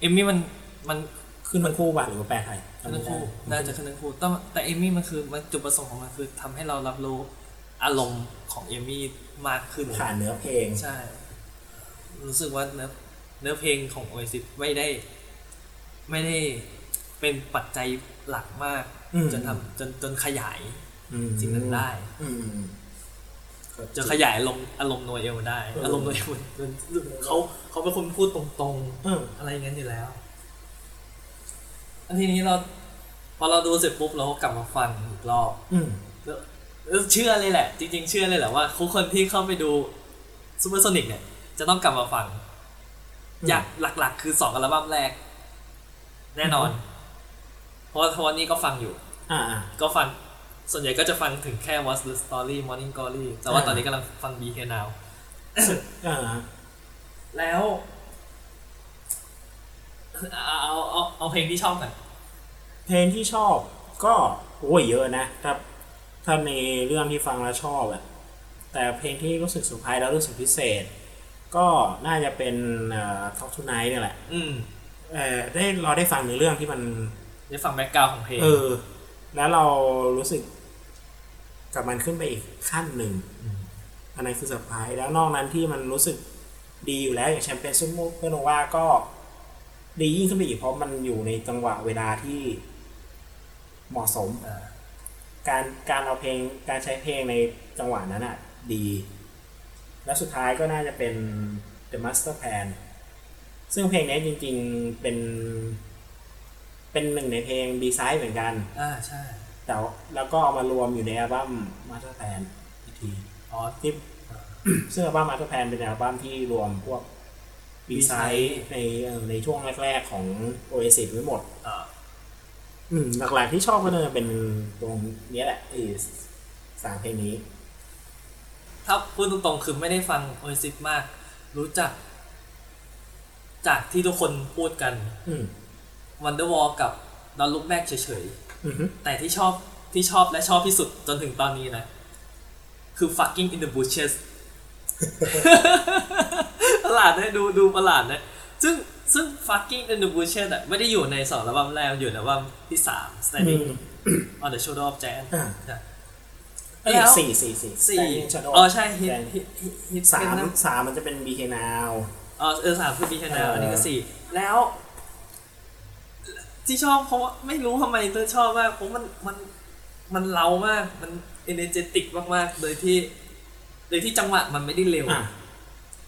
เอมมี่มันมันขึ้นทั้งคู่ป่ะหรือว่าแปลไทยขึ้นทั้งคู่จำไม่น่าได้จะขึ้นทั้งคู่แต่แต่เอมมี่มันคือมันจุดประสงค์ของมันคือทำให้เรารับรู้อารมณ์ของเอมมี่มากขึ้นผ่านเนื้อเพลงใช่ รู้สึกว่าเนื้อเนื้อเพลงของ Oasis ไม่ได้ ไม่ได้เป็นปัจจัยหลักมากอืมจนทำจนจนขยายอืมสิ่งนั้นได้ อืมอืม จนขยายอารมณ์อารมณ์โนเอลได้เออออารมณ์โนเอลมันมันเขาเขาเป็นคนพูดตรงเออๆอะไรอย่างนั้นอยู่แล้ว อันทีนี้เรา พอเราดูเสร็จปุ๊บเราก็กลับมาฟังอีกรอบอืมแล้วแล้วเชื่อเลยแหละ จริง ๆ เชื่อเลยแหละว่าทุกคนที่เข้าไปดูซูเปอร์โซนิกเนี่ย จะต้องกลับมาฟังอืมอยากหลัก ๆ คือสองอัลบั้มแรก แน่นอน เพราะเพราะวันนี้ก็ฟังอยู่ อ่าอ่าก็ฟัง ส่วนใหญ่ก็จะฟังถึงแค่ What's the Story Morning Glory แต่ว่าอ่าตอนนี้กำลังฟัง Be Here Now อ่าแล้วเอาเอาเอาเอาเพลงที่ชอบกันเพลงที่ชอบก็โอ้ยเยอะนะถ้าถ้าในเรื่องที่ฟังแล้วชอบอะแต่เพลงที่รู้สึกสุดท้ายแล้วรู้สึกพิเศษ ก็น่าจะเป็นเอ่อ Talk Tonight เนี่ยแหละ อืมเออได้เราได้ฟังในเรื่องที่มันได้ฟัง background ของเพลงเออ แล้วเรารู้สึก กับมันขึ้นไปอีกขั้นหนึ่งอันนั้นคือเซอร์ไพรส์แล้วนอกนั้นที่มันรู้สึกดีอยู่แล้วอย่าง Champagne Supernova ก็ดียิ่งขึ้นไปอีกเพราะมันอยู่ในจังหวะเวลาที่เหมาะสมอ่าการการเอาเพลงการใช้เพลงในจังหวะนั้นอะ ดี แล้วสุดท้ายก็น่าจะเป็น The Master Plan ซึ่งเพลงนี้จริง ๆเป็น เป็นหนึ่งในเพลงดีไซน์เหมือนกัน อ่าใช่ แต่ว่าแล้วก็เอามารวมอยู่ในอัลบั้ม Master Plan อีกทีอ๋อที่ซึ่งอัลบั้ม Master Plan เป็นอัลบั้มที่รวมพวกดีไซน์ในเอ่อในช่วงแรกๆของ Oasis ไว้หมดอ่าอืมหลักๆที่ชอบก็น่าจะเป็นตรงเนี้ยแหละไอ้สามเพลงนี้ ถ้าพูดตรงๆคือไม่ได้ฟัง Oasis มาก รู้จัก จากที่ทุกคนพูดกันอืม Wonderwall กับ Don't Look Back เฉยอือฮึๆ แต่ที่ชอบที่ชอบและชอบที่สุดจนถึงตอนนี้นะ คือ fucking in the bushes ประหลาดนะดูดูประหลาดนะ ซึ่งซึ่ง fucking in the bushes อะไม่ได้อยู่ในสองอัลบั้มแรกอยู่ในอัลบั้มที่สาม standing on the shoulder of giant อ่านะเอ้ยแล้วสี่สี่สี่สี่ชาโดอ๋อใช่ฮิตฮิตฮิตฮิตสามเป็นนะสามมันจะเป็น BK Now อ๋อเออสามคือบีแคนแนลเอออัอันนี้ก็สี่แล้ว ที่ชอบเพราะว่าไม่รู้ทำไมเตอร์ชอบมากเพราะมันมันมันเล้ามาก มันเอเนเจติกมากๆโดยที่โดยที่จังหวะมันไม่ได้เร็วอะ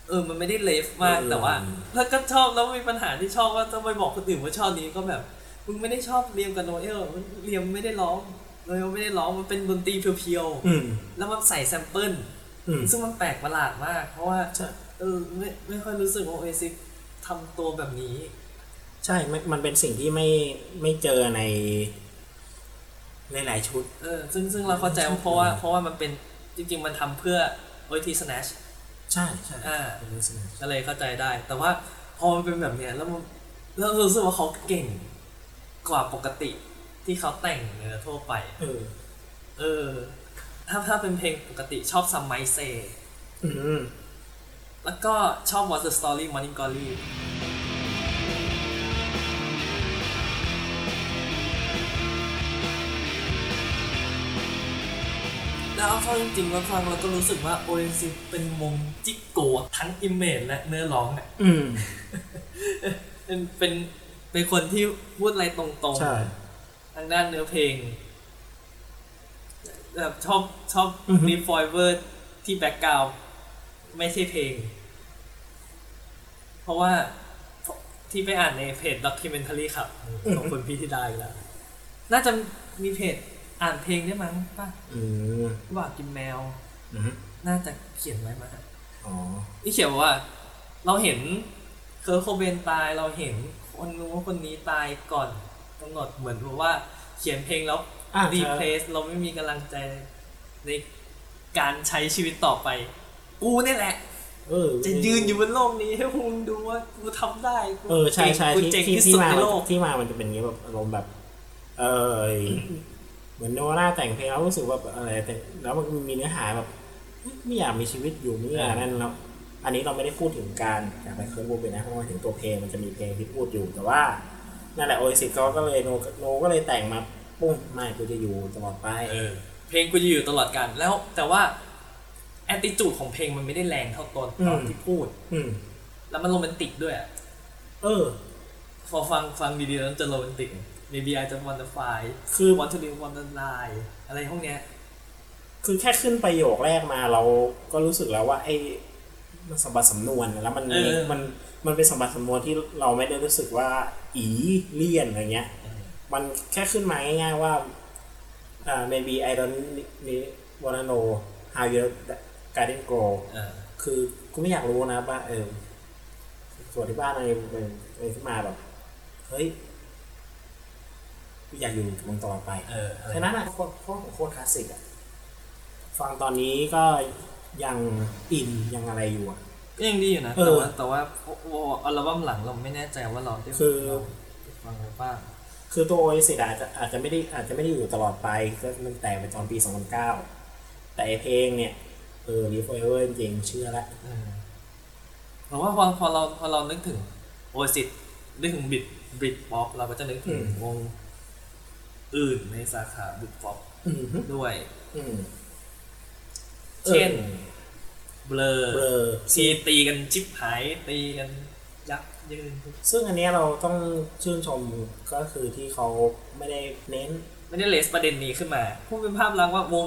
เอออ มันไม่ได้เลฟมากเออแต่ว่าถ้าก็ชอบแล้วมีปัญหาที่ชอบว่าต้องไปบอกคนอื่นว่าชอบนี้ก็แบบมึงไม่ได้ชอบ Liam กับ Noel มัน Liam ไม่ได้ร้อง Noel ไม่ได้ร้องมันเป็นดนตรี pure อืมๆแล้วมันใส่ sample อืมซึ่งมันแปลกประหลาดมาก เพราะว่าใช่เออไม่ไม่ค่อยรู้สึกว่าโอเอซิทำตัวแบบนี้ ใช่มันมันเป็นสิ่งที่ไม่ไม่เจอในในหลายชุด เออซึ่งซึ่งเราเข้าใจว่าเพราะว่าเพราะว่ามันเป็นจริง ๆ มันทำเพื่อโอทีสแนชใช่ใช่อ่าเป็นลักษณะก็เลยเข้าใจได้ แต่ว่าพอมันเป็นแบบเนี้ยแล้วมันแล้วรู้สึกว่าเขาเก่งกว่าปกติที่เขาแต่งเนื้อทั่วไป เออ เออ ถ้าถ้าเป็นเพลงปกติชอบซัมไมเซอืมแล้วก็ชอบ What's the Story Morning Glory แล้วเอาเข้าจริงๆมาฟังเราก็รู้สึกว่า ONC เป็นวงจิกโกะทั้ง image และเนื้อร้องเนี่ยอืมเป็นเป็นเป็นคนที่พูดอะไรตรงใช่ ๆ ทางด้านเนื้อเพลงแบบชอบชอบอือฮึ Live Forever ที่ background ไม่ใช่เพลง เพราะว่าที่ไปอ่านในเพจ Documentary Club ของคุณพี่ที่ได้แล้ว น่าจะมีเพจ อ่านเพลงได้มั้งป่ะอืมว่ากินแมวอืมน่าจะเขียนไว้มาอ๋อที่เขียนว่า เราเห็น Kurt Cobain ตายเราเห็นคนนู้นคนนี้ตายก่อนกำหนดเหมือนแบบว่า เขียนเพลงแล้วอ่ารีใช่ depress เราไม่มีกำลังใจในการใช้ชีวิตต่อไป กูนี่แหละเออจะยืนอยู่บนโลกนี้ให้คุณดูว่ากูทำได้กูเออใช่ใช่กูที่เจ๋งที่ที่ที่สุดมาในโลกที่มามันจะเป็นอย่างนี้แบบอารมณ์แบบ เออเห มือน Nirvana แต่งเพลงแล้วรู้สึกว่าแบบอะไรแต่แล้วมันมีเนื้อหาแบบไม่อยากมีชีวิตอยู่ไม่อยากนั่นแล้วอันนี้เราไม่ได้พูดถึงการจากไป Kurt Cobain ะเพราะว่าถึงตัวเพลงมันจะมีเพลงที่พูดอยู่แต่ว่านั่นแหละโอเอซิสก็เลย Noel ก็เลยแต่งมาปุ้งไม่กูจะอยู่ตลอดไปเออเพลงกูจะอยู่ตลอดกันแล้วแต่ว่าแอ t ติจูดของเพลงมันไม่ได้แรงเท่าตอนตอนอืมที่พูด อืมแล้วมันโรแมนติกด้วยอะเออพอฟังฟังดีๆแล้วจะโรแมนติก maybe I just want to fly คือ want to live want to die อะไรพวกเนี้ย คือแค่ขึ้นประโยคแรกมาเราก็รู้สึกแล้วว่าไอ้มันสมบัติสำนวนแล้วมันเออ มันมันเป็นสมบัติสำนวนที่เราไม่ได้รู้สึกว่า อีเลี่ยนอะไรเงี้ย มันแค่ขึ้นมาง่ายๆว่าอ่า maybe I don't need wanna know how your garden grow เออคือกูไม่อยากรู้นะว่าเออส่วนที่บ้านอะไรเป็นอะไรขึ้นมาแบบ เฮ้ย กูอยากอยู่กับมึงตลอดไปเอออะไรแค่นั้นอะโคตรโคตรโคตรคลาสสิกอะฟังตอนนี้ก็ยังอินยังอะไรอยู่อะ ก็ยังดีอยู่นะเอแต่อ ว่าแต่ว่าโอ้โหอัลบั้มหลังเราไม่แน่ใจว่าเราได้คือเราได้ฟังหรือเปล่าคือตัวโอเอซิอาจจะอาจจะไม่ได้อาจจะไม่ได้อยู่ตลอดไปก็มันแตกไปตอนปี 2009 แต่ไอ้เพลงเนี่ยเออ live forever จริงๆเชื่อละ เออเพราะว่าพอพอเราพอเรานึกถึงโอซิตนึกถึง Brit Britpop เราก็จะนึกถึงวง อื่นในสาขา Britpop อืมฮึด้วยอืมเช่นออ Blur Blur สิตีกันชิบหายตีกันยักยืนซึ่งอันเนี้ยเราต้องชื่นชมก็คือที่เขาไม่ได้เน้น ไม่ได้เลสประเด็นนี้ขึ้นมาพูดเป็นภาพลักษณ์ว่าวง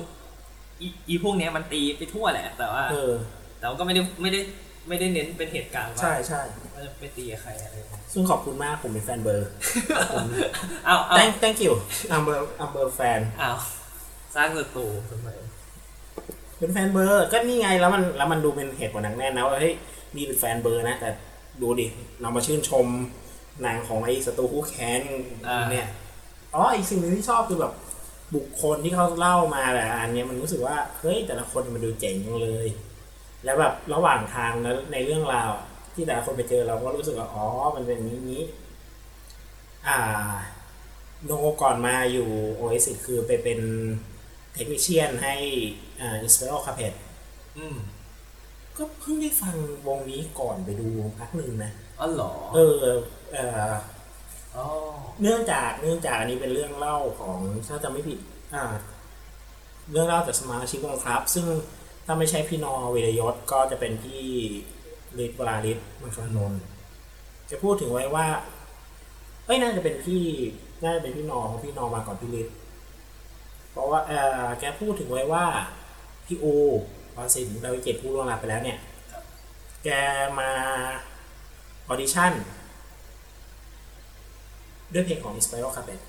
อีอีพวกเนี้ยมันตีไปทั่วแหละ แต่ว่าเออแต่ว่าก็ไม่ได้ไม่ได้ ไม่ได้เน้นเป็นเหตุการณ์ว่าใช่ใช่ว่าจะไปตีกับใครอะไรอย่างเงี้ยซึ่งขอบคุณมากผมเป็นแฟนเบอร์ผมเอาเอา thank thank you I'm a I'm a fan เอาสร้างศัตรูทำไมเป็นแฟนเบอร์ก็นี่ไงแล้วมันแล้วมันดูเป็นเหตุผลหนักแน่นนะว่าเฮ้ยนี่เป็นแฟนเบอร์นะ แต่ดูดิเรามาชื่นชมหนังของไอ้สตูคู่แค้นเนี่ยอ๋ออีกสิ่งหนึ่งที่ชอบคือแบบบุคคลที่เขาเล่ามาแต่ละอันเนี้ยมันรู้สึกว่าเฮ้ยแต่ละคนมันดูเจ๋งจังเลย แล้วแบบระหว่างทางแล้วในเรื่องราวอะที่แต่ละคนไปเจอเราก็รู้สึกว่าอ๋อมันเป็นอย่างนี้นี้ อ่าโนก่อนมาอยู่โอเอซิคือไปเป็นเทคนิชเชียนให้อ่าอิสเปโรคาเพอืมก็เพิ่งได้ฟังวงนี้ก่อนไปดูพักหนึ่งนะอ๋อเหรอ เออเอออ๋อเนื่องจากเนื่องจากอันนี้เป็นเรื่องเล่าของถ้าจำไม่ผิด อ่า เรื่องเล่าจากสมาชิกวงครับ ซึ่ง ถ้าไม่ใช่พี่นอเวรยศก็จะเป็นพี่ฤทธิ์วราฤทธิ์มังคลานนท์จะพูดถึงไว้ว่าเอ้ยน่าจะเป็นพี่น่าจะเป็นพี่นอเพราะพี่นอมาก่อนพี่ฤทธิ์เพราะว่าเออแกพูดถึงไว้ว่าพี่โอวาสินดาวิเกตผู้ล่วงลับไปแล้วเนี่ยแกแกมาออดิชั่น ด้วยเพลงของ Inspiral Carpet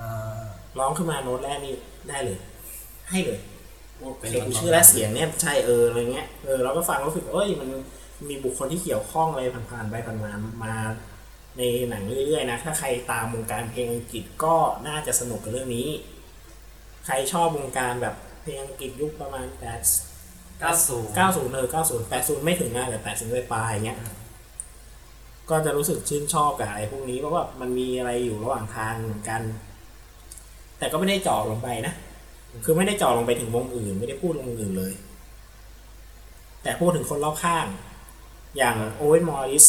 อ่าร้องขึ้นมาโน้ตแรกนี่ได้เลย ให้เลย เป็นเพลงชื่อและเสียงเนี่ยใช่เอออะไรเงี้ยเออเราก็ฟังรู้สึกเอ้ยมันมีบุคคลที่เกี่ยวข้องอะไรผ่านๆไปผ่านมามาในหนังเรื่อยๆนะถ้าใครตามวงการเพลงอังกฤษก็น่าจะสนุกกับเรื่องนี้ ใครชอบวงการแบบเพลงอังกฤษยุคประมาณแปดเก้าศูนย์เก้าศูนย์เออเก้าศูนย์แปดศูนย์ไม่ถึงนะแต่แปดศูนย์ปลายๆอย่างเงี้ยก็จะรู้สึกชื่นชอบกับไอ้พวกนี้เพราะว่ามันมีอะไรอยู่ระหว่างทางเหมือนกัน แต่ก็ไม่ได้จาะลงไปนะ คือไม่ได้เจาะลงไปถึงวงอื่น ไม่ได้พูดวงอื่นเลย แต่พูดถึงคนรอบข้าง อย่างโอเวนมอริส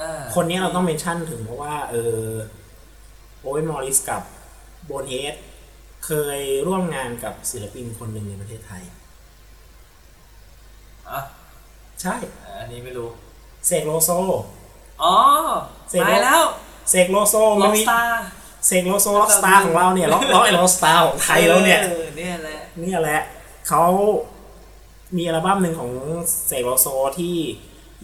อ่าคนนี้เราต้องเมนชั่นถึงเพราะว่า เออโอเวนมอริสกับโบนเฮดเคยร่วมงานกับศิลปินคนหนึ่งในประเทศไทยอะใช่ อันนี้ไม่รู้เสกโลโซ อ๋อเสร็จตายแล้ว เสกโลโซล็มัอนกมีสตาร์ เสกโลโซล็อกสตาร์ของเราเนี่ยล็อกล็อกไอล็อกสตาร์ของไทยแล้วเนี่ยออเนี่ยแหละเนี่ยแหละเขามีอัลบั้มหนึ่งของเสกโลโซที่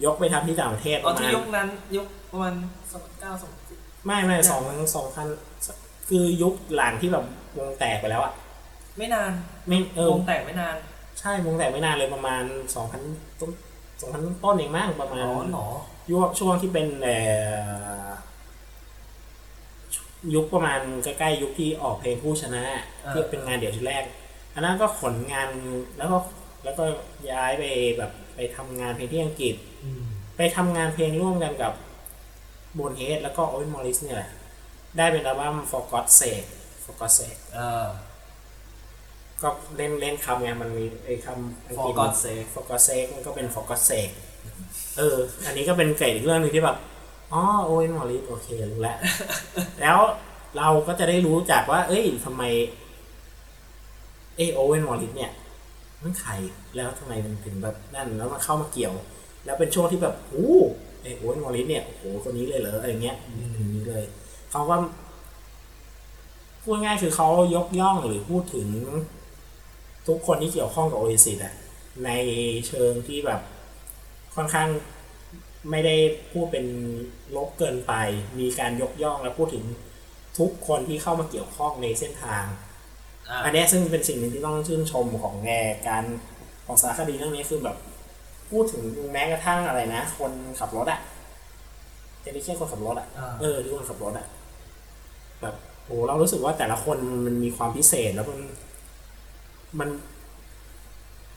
ยกไปทำที่ต่างประเทศปอ๋อระมาที่ณยกนั้นยกประมาณสองเก้าสองสิบไม่ไม่สองสองพันคือยุคหลังที่แบบวงแตกไปแล้วอะไม่นานไม่เออวงแตกไม่นาน ใช่วงแตกไม่นานเลยประมาณสองพันต้นสองพันต้นเองมั้งประมาณอ๋อหนอยุคช่วงที่เป็นเอ่อ ยุคประมาณใกล้ๆยุคที่ออกเพลงผู้ชนะที่เป็นงานเดี่ยวชุดแรก อันนั้นก็ขนงานแล้วก็แล้วก็ย้ายไปแบบไปทำงานเพลงที่อังกฤษอืมไปทำงานเพลงร่วมกันกับโบนเฮดแล้วก็โอเวนมอริสเนี่ยแหละได้เป็นอัลบั้ม For God's Sake For God's Sake เออก็เล่นเล่นคำไงมันมีไอ้คำอังก For ฤษ God's sake For God's Sake มันก็เป็น For God's Sake เออ อันนี้ก็เป็นเกรดอีกเรื่องหนึงที่แบบ อ๋อโอเวนมอริสโอเครู้แล้ว แล้วเราก็จะได้รู้จากว่า เอ้ยทำไมเอ Owen Morris เนี่ยมันใครแล้วทำไมมันถึงแบบนั่นแล้วมาเข้ามาเกี่ยว แล้วเป็นช่วงที่แบบโอ้ไอ Owen Morris เนี่ยโอ้โหคนนี้เลยเหรออะไรเงี้ยถึงนี้เลยเขาก็พูดง่ายคือเขายกย่องหรือพูดถึง ทุกคนที่เกี่ยวข้องกับโอเอซิสอะในเชิงที่แบบค่อนข้าง ไม่ได้พูดเป็นลบเกินไป มีการยกย่องและพูดถึงทุกคนที่เข้ามาเกี่ยวข้องในเส้นทางอะอันเนี้ยซึ่งเป็นสิ่งหนึ่งที่ต้องชื่นชมของแงการของสารคดีเรื่องนี้คือแบบ พูดถึงแม้กระทั่งอะไรนะ คนขับรถอะเจนี่แค่คนขับรถอะอ่าเออที่คนขับรถอะแบบโอ้เรารู้สึกว่าแต่ละคนมันมีความพิเศษแล้วมันมัน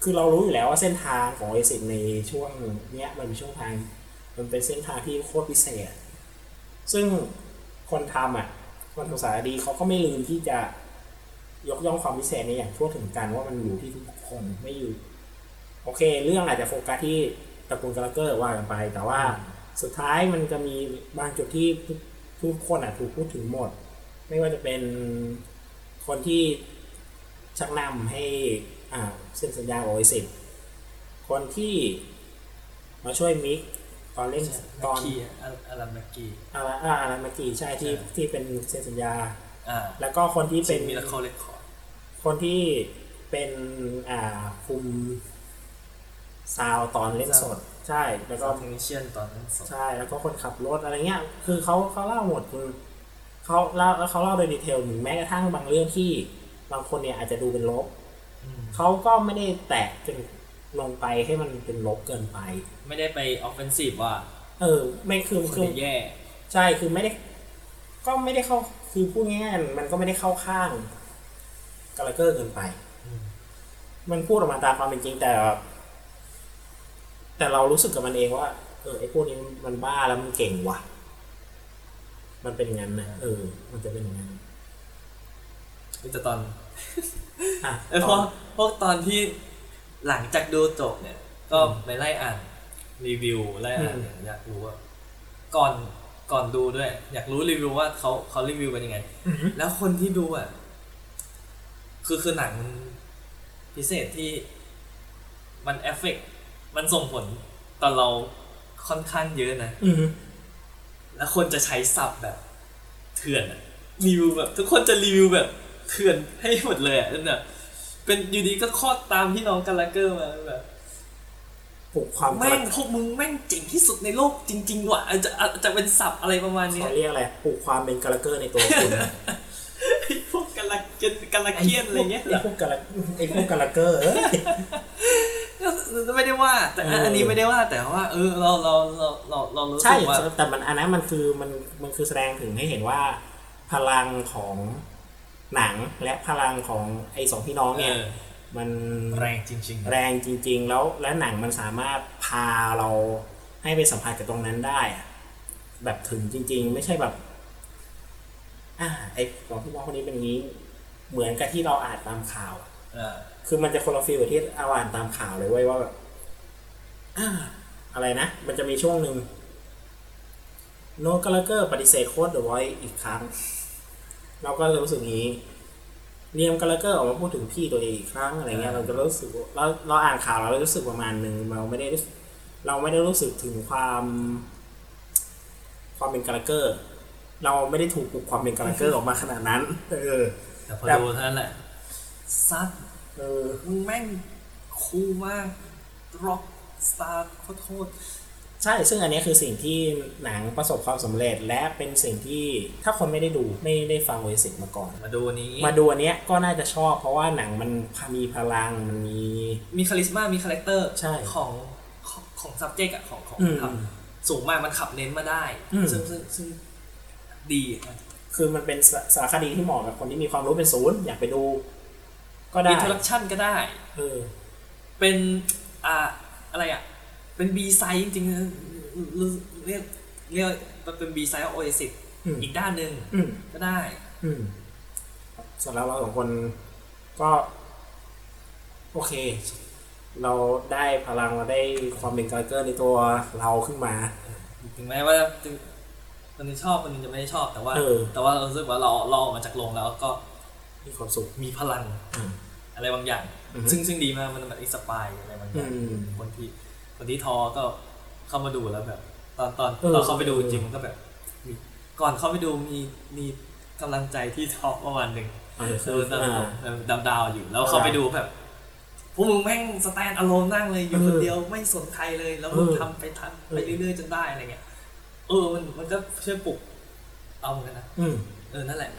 คือเรารู้อยู่แล้วว่าเส้นทางของเอซิในช่วงเนี้ยมันเป็นช่วงทาง มันเป็นเส้นทางที่โคตรพิเศษ ซึ่งคนทำอะคนทำสารดีเขาก็ไม่ลืมที่จะยกย่องความพิเศษในอย่างทั่วถึงกันว่ามันอยู่ที่ทุกคนไม่อยู่ โอเค เรื่องอาจจะโฟกัสที่ตระกูลกาลเกอร์ว่ากันไป แต่ว่าสุดท้ายมันจะมีบางจุดที่ทุกทุกคนอะถูกพูดถึงหมด ไม่ว่าจะเป็นคนที่ชักนำให้อ่าเซ็นสัญญาโอเอซิคนที่มาช่วยมิก ตอนเล่นตตออนนคีย์อารันแม็กกี้อะไรอ่าอะไรเมื่อกี้ใช่ที่ใช่ที่เป็นเซ็นสัญญาอ่าแล้วก็คนที่เป็เป็นนมิราเคิลเรคคอร์ดคนที่เป็นอ่าคุมซาวด์ตอนเล่นสด ใช่แล้วก็ก็เทคนิชเชียนตอนนั้นสดใช่แล้วก็คนขับรถอะไรเงี้ย คือเขาเขาเล่าหมดคือเขาเล่าแล้วเขาเล่าโดย detail ถึงแม้กระทั่งบางเรื่องที่บางคนเนี่ยอาจจะดูเป็นลบอืมเขาก็ไม่ได้แตะจนลงไปให้มันเป็นลบเกินไป ไม่ได้ไป offensive ว่าเออไม่คือคนคือจะแย่ ใช่คือไม่ได้ ก็ไม่ได้เข้าคือพูดง่ายๆมันก็ไม่ได้เข้าข้าง Gallagher เกินไปอืมมันพูดออกมาตามความเป็นจริงแต่ แต่เรารู้สึกกับมันเองว่า เออไอ้พวกนี้มันบ้าแล้วมันเก่งว่ะ มันเป็นอย่างนั้นนะเออ มันจะเป็นอย่างนั้นแต่ตอนอะเออเพต่ราะอพวกตอนที่หลังจากดูจบเนี่ย ก็ไปไล่อ่าน รีวิวไล่อ่านเนี่ยอยากรู้ว่าก่อนก่อนดูด้วย อยากรู้รีวิวว่าเขาเขารีวิวกันยังไงอือหือแล้วคนที่ดูอะ คือคือหนังมันพิเศษที่มันเอฟเฟกมันส่งผลต่อเราค่อนข้างเยอะนะอือหือแล้วคนจะใช้ศัพท์แบบเถื่อนอะรีวิวแบบ ทุกคนจะรีวิวแบบเถื่อนให้หมดเลยอะนั่นน่ะเป็นอยู่ดีก็คลอดตามพี่น้องกันละเกอร์มาแบบ ปลุกความแม่งพวกมึงแม่งเจ๋งที่สุดในโลกจริง ๆ ว่ะอาจจะอาจจะเป็นศัพท์อะไรประมาณเนี้ยเขาเรียกอะไรปลุกความเป็นกาลเกอร์ในตัวคุณไอ้พวกกะละเกนกะละเคียนอะไรเงี้ยไอ้พวกกาลไอ้พวกกาลเกอร์เอ้ยก็ไม่ได้ว่า แต่อันเอออัอันนี้ไม่ได้ว่าแต่ว่า เออเราเราเราเราเรารู้ใช่สึกว่าแต่มันอันนั้นมันคือมันมันคือแสดงถึงให้เห็นว่า พลังของหนังและพลังของไอ้สองพี่น้องเอเนี่ยอ มันแรงจริงแรงจริง ๆ แล้วและหนังมันสามารถพาเราให้ไปสัมผัสกับตรงนั้นได้อะแบบถึงจริง ๆ ไม่ใช่แบบ อ่าไอ้สองพี่น้องคนนี้เป็นอย่างนี้ เหมือนกับที่เราอ่านตามข่าวอะๆเออคือมันจะคนละ feel กับที่เอาอ่านตามข่าวเลยเว้ยว่าแบบอ่าอะไรนะ มันจะมีช่วงหนึ่ง Noel Gallagher ปฏิเสธโค้ดเดอะไว้อีกครั้ง เราก็จะรู้สึกอย่างนี้ Liam Gallagher ออกมาพูดถึงพี่ตัวเองอีกครั้งอะไรเงี้ยเราจะรู้สึกว่าเราเราอ่านข่าวเรารู้สึกประมาณหนึ่งเราไม่ได้รู้สึกเราไม่ได้รู้สึกถึงความ ความเป็น Gallagher เราไม่ได้ถูกปลุกความเป็น Gallagher ออกมาขนาดนั้นเออแต่พอแบบดูเท่านั้นแหละซัดเออมึงแม่ง cool มาก rock star โคตร ใช่ซึ่งอันนี้คือสิ่งที่หนังประสบความสำเร็จ และเป็นสิ่งที่ถ้าคนไม่ได้ดูไม่ได้ฟังโอเอซิมาก่อนๆมาดูอันนี้มาดูอันเนี้ยก็น่าจะชอบ เพราะว่าหนังมันมีพลังมันมีมี charisma มี character ใช่ของของของ subject อะของของอืมครับสูงมากมันขับเน้นมาได้อืมซึ่งซึ่งซึ่งดีอะคือมันเป็นสารคดีที่เหมาะกับคนที่มีความรู้เป็นศูนย์อยากไปดู ก็ได้ introduction ก็ได้เออเป็นอ่าอะไรอะ เป็น B-side จริงๆนะเรียกเรียกมันเป็น B-side ของโอเอซิสอืมอีกด้านหนึ่งอืมก็ได้อืมสำหรับเราสองคนก็ โอเค เราได้พลังเราได้ความเป็นกาลเกอร์ในตัวเราขึ้นมา ถึงแม้ว่าจะคนนึงชอบคนนึงจะไม่ได้ชอบแต่ว่าเออแต่ว่าเรารู้สึกว่าเราเราออกมาจากโรงแล้วก็มีความสุขมีพลังอืมอะไรบางอย่างอือฮึซึ่งซึ่งดีมากมันแบบอิสปายอะไรบางอย่างอืมคนที่ คนที่ทอก็เข้ามาดูแล้วแบบ ตอนตอนเออตอนเข้าไปดูจริงๆมันก็แบบมีก่อนเข้าไปดูมีมีกำลังใจที่ท็อปประมาณหนึ่งเออเอคือออ่าดาวดาวๆอยู่แล้วเขาไปดูแบบพวกมึงแม่งสแตนอะโลนนั่งเลยอยู่เออคนเดียวไม่สนใครเลย แล้วมึงเออทำไปทำเออไปเรื่อยๆจนได้อะไรเงี้ยเออมันมันก็ช่วยปลุกเอาเหมือนกันนะอืมเออนั่นแหละ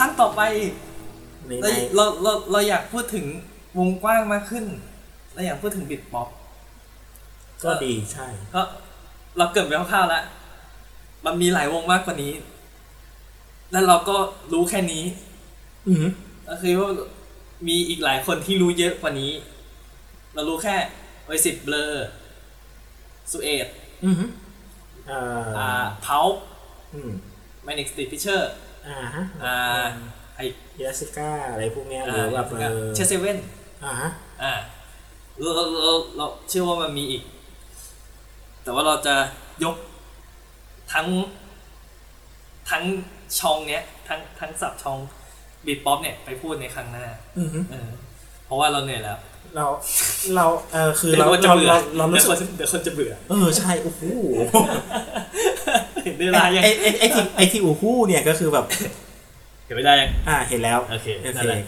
รั้งต่อไปในเราในเราเราเราอยากพูดถึงวงกว้างมากขึ้นเราอยากพูดถึงบิดป๊อปก็ดีใช่ก็เราเกริดไปคร่าวๆแล้วมันมีหลายวงมากกว่านี้ แล้วเราก็รู้แค่นี้ อืมก็คือว่ามีอีกหลายคนที่รู้เยอะกว่านี้ เรารู้แค่ไวสิบเบลอสุเอตอืมอ่าอ่าเพาอืมแมนิกสติพิเชอร์ อ่าฮะอ่าไอยาสิก้าอะไรพวกเนี้ยหรือแบบเออเชสเซเว่นอ่าฮะอ่าเราเราเราเราเชื่อว่ามันมีอีก แต่ว่าเราจะยกทั้ง ทั้งช่องเนี้ย ทั้งทั้งสับช่องบีทป๊อปเนี่ยไปพูดในครั้งหน้าอืมเออเพราะว่าเราเหนื่อยแล้ว เราเราเออคือเดี๋ยเราวคนจะเราเบื่อเราเรารู้เดี๋ยวสึคกนเดี๋ยวคนจะเบื่อ เออใช่โอ้โห เห็นได้ไรยังไอไอไอที่ไอที่อูฮู้เนี่ยก็คือแบบเห็นไม่ได้ยัง อ่าเห็นแล้วโอเคโอนั่เคนแหละ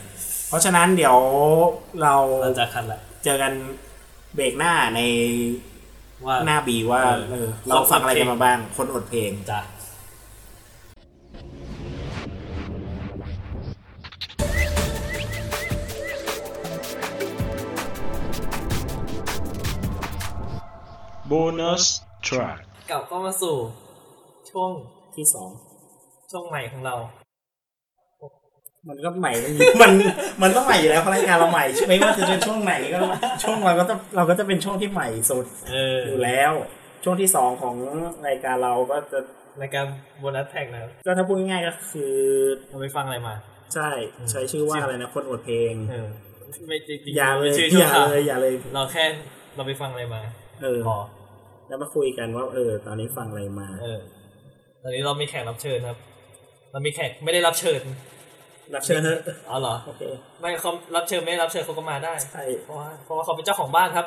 เพราะฉะนั้นเดี๋ยวเราเราจะคันละเจอกันเบรกหน้าในว่าหน้าบีว่าเออเออเราฟังอะไรกันมาบ้าง คนอดเพลงจะโบนัส track กลับก็มาสู่ ช่วงที่สองช่วงใหม่ของเรา มันก็ใหม่มันมันมันต้องใหม่อยู่แล้วเพราะรายการเราใหม่ไม่ว่าจะเป็นช่วงไหนก็ช่วงเราก็จะเราก็จะเป็นช่วงที่ใหม่สุดเอออยู่แล้ว ช่วงที่สองของรายการเราก็จะในการโบนัสแท็กนะก็ถ้าพูดง่ายๆก็คือเราไปฟังอะไรมา ใช่ใช้ชื่อว่าอะไรนะคนอดเพลงเออไม่จริงๆอย่าเลยไม่ชื่ออช่วย่างข่าวเลยอย่าเลย เราแค่เราไปฟังอะไรมา เออพอแล้วมาคุยกันว่า เออ ตอนนี้ฟังอะไรมา เออ ตอนนี้เรามีแขกรับเชิญครับ เรามีแขกไม่ได้รับเชิญ รับเชิญเถอะอ๋อเหรอโอเคไม่เขารับเชิญไม่ได้รับเชิญเขาก็มาได้ใช่เพราะว่าเพราะว่าเขาเป็นเจ้าของบ้านครับ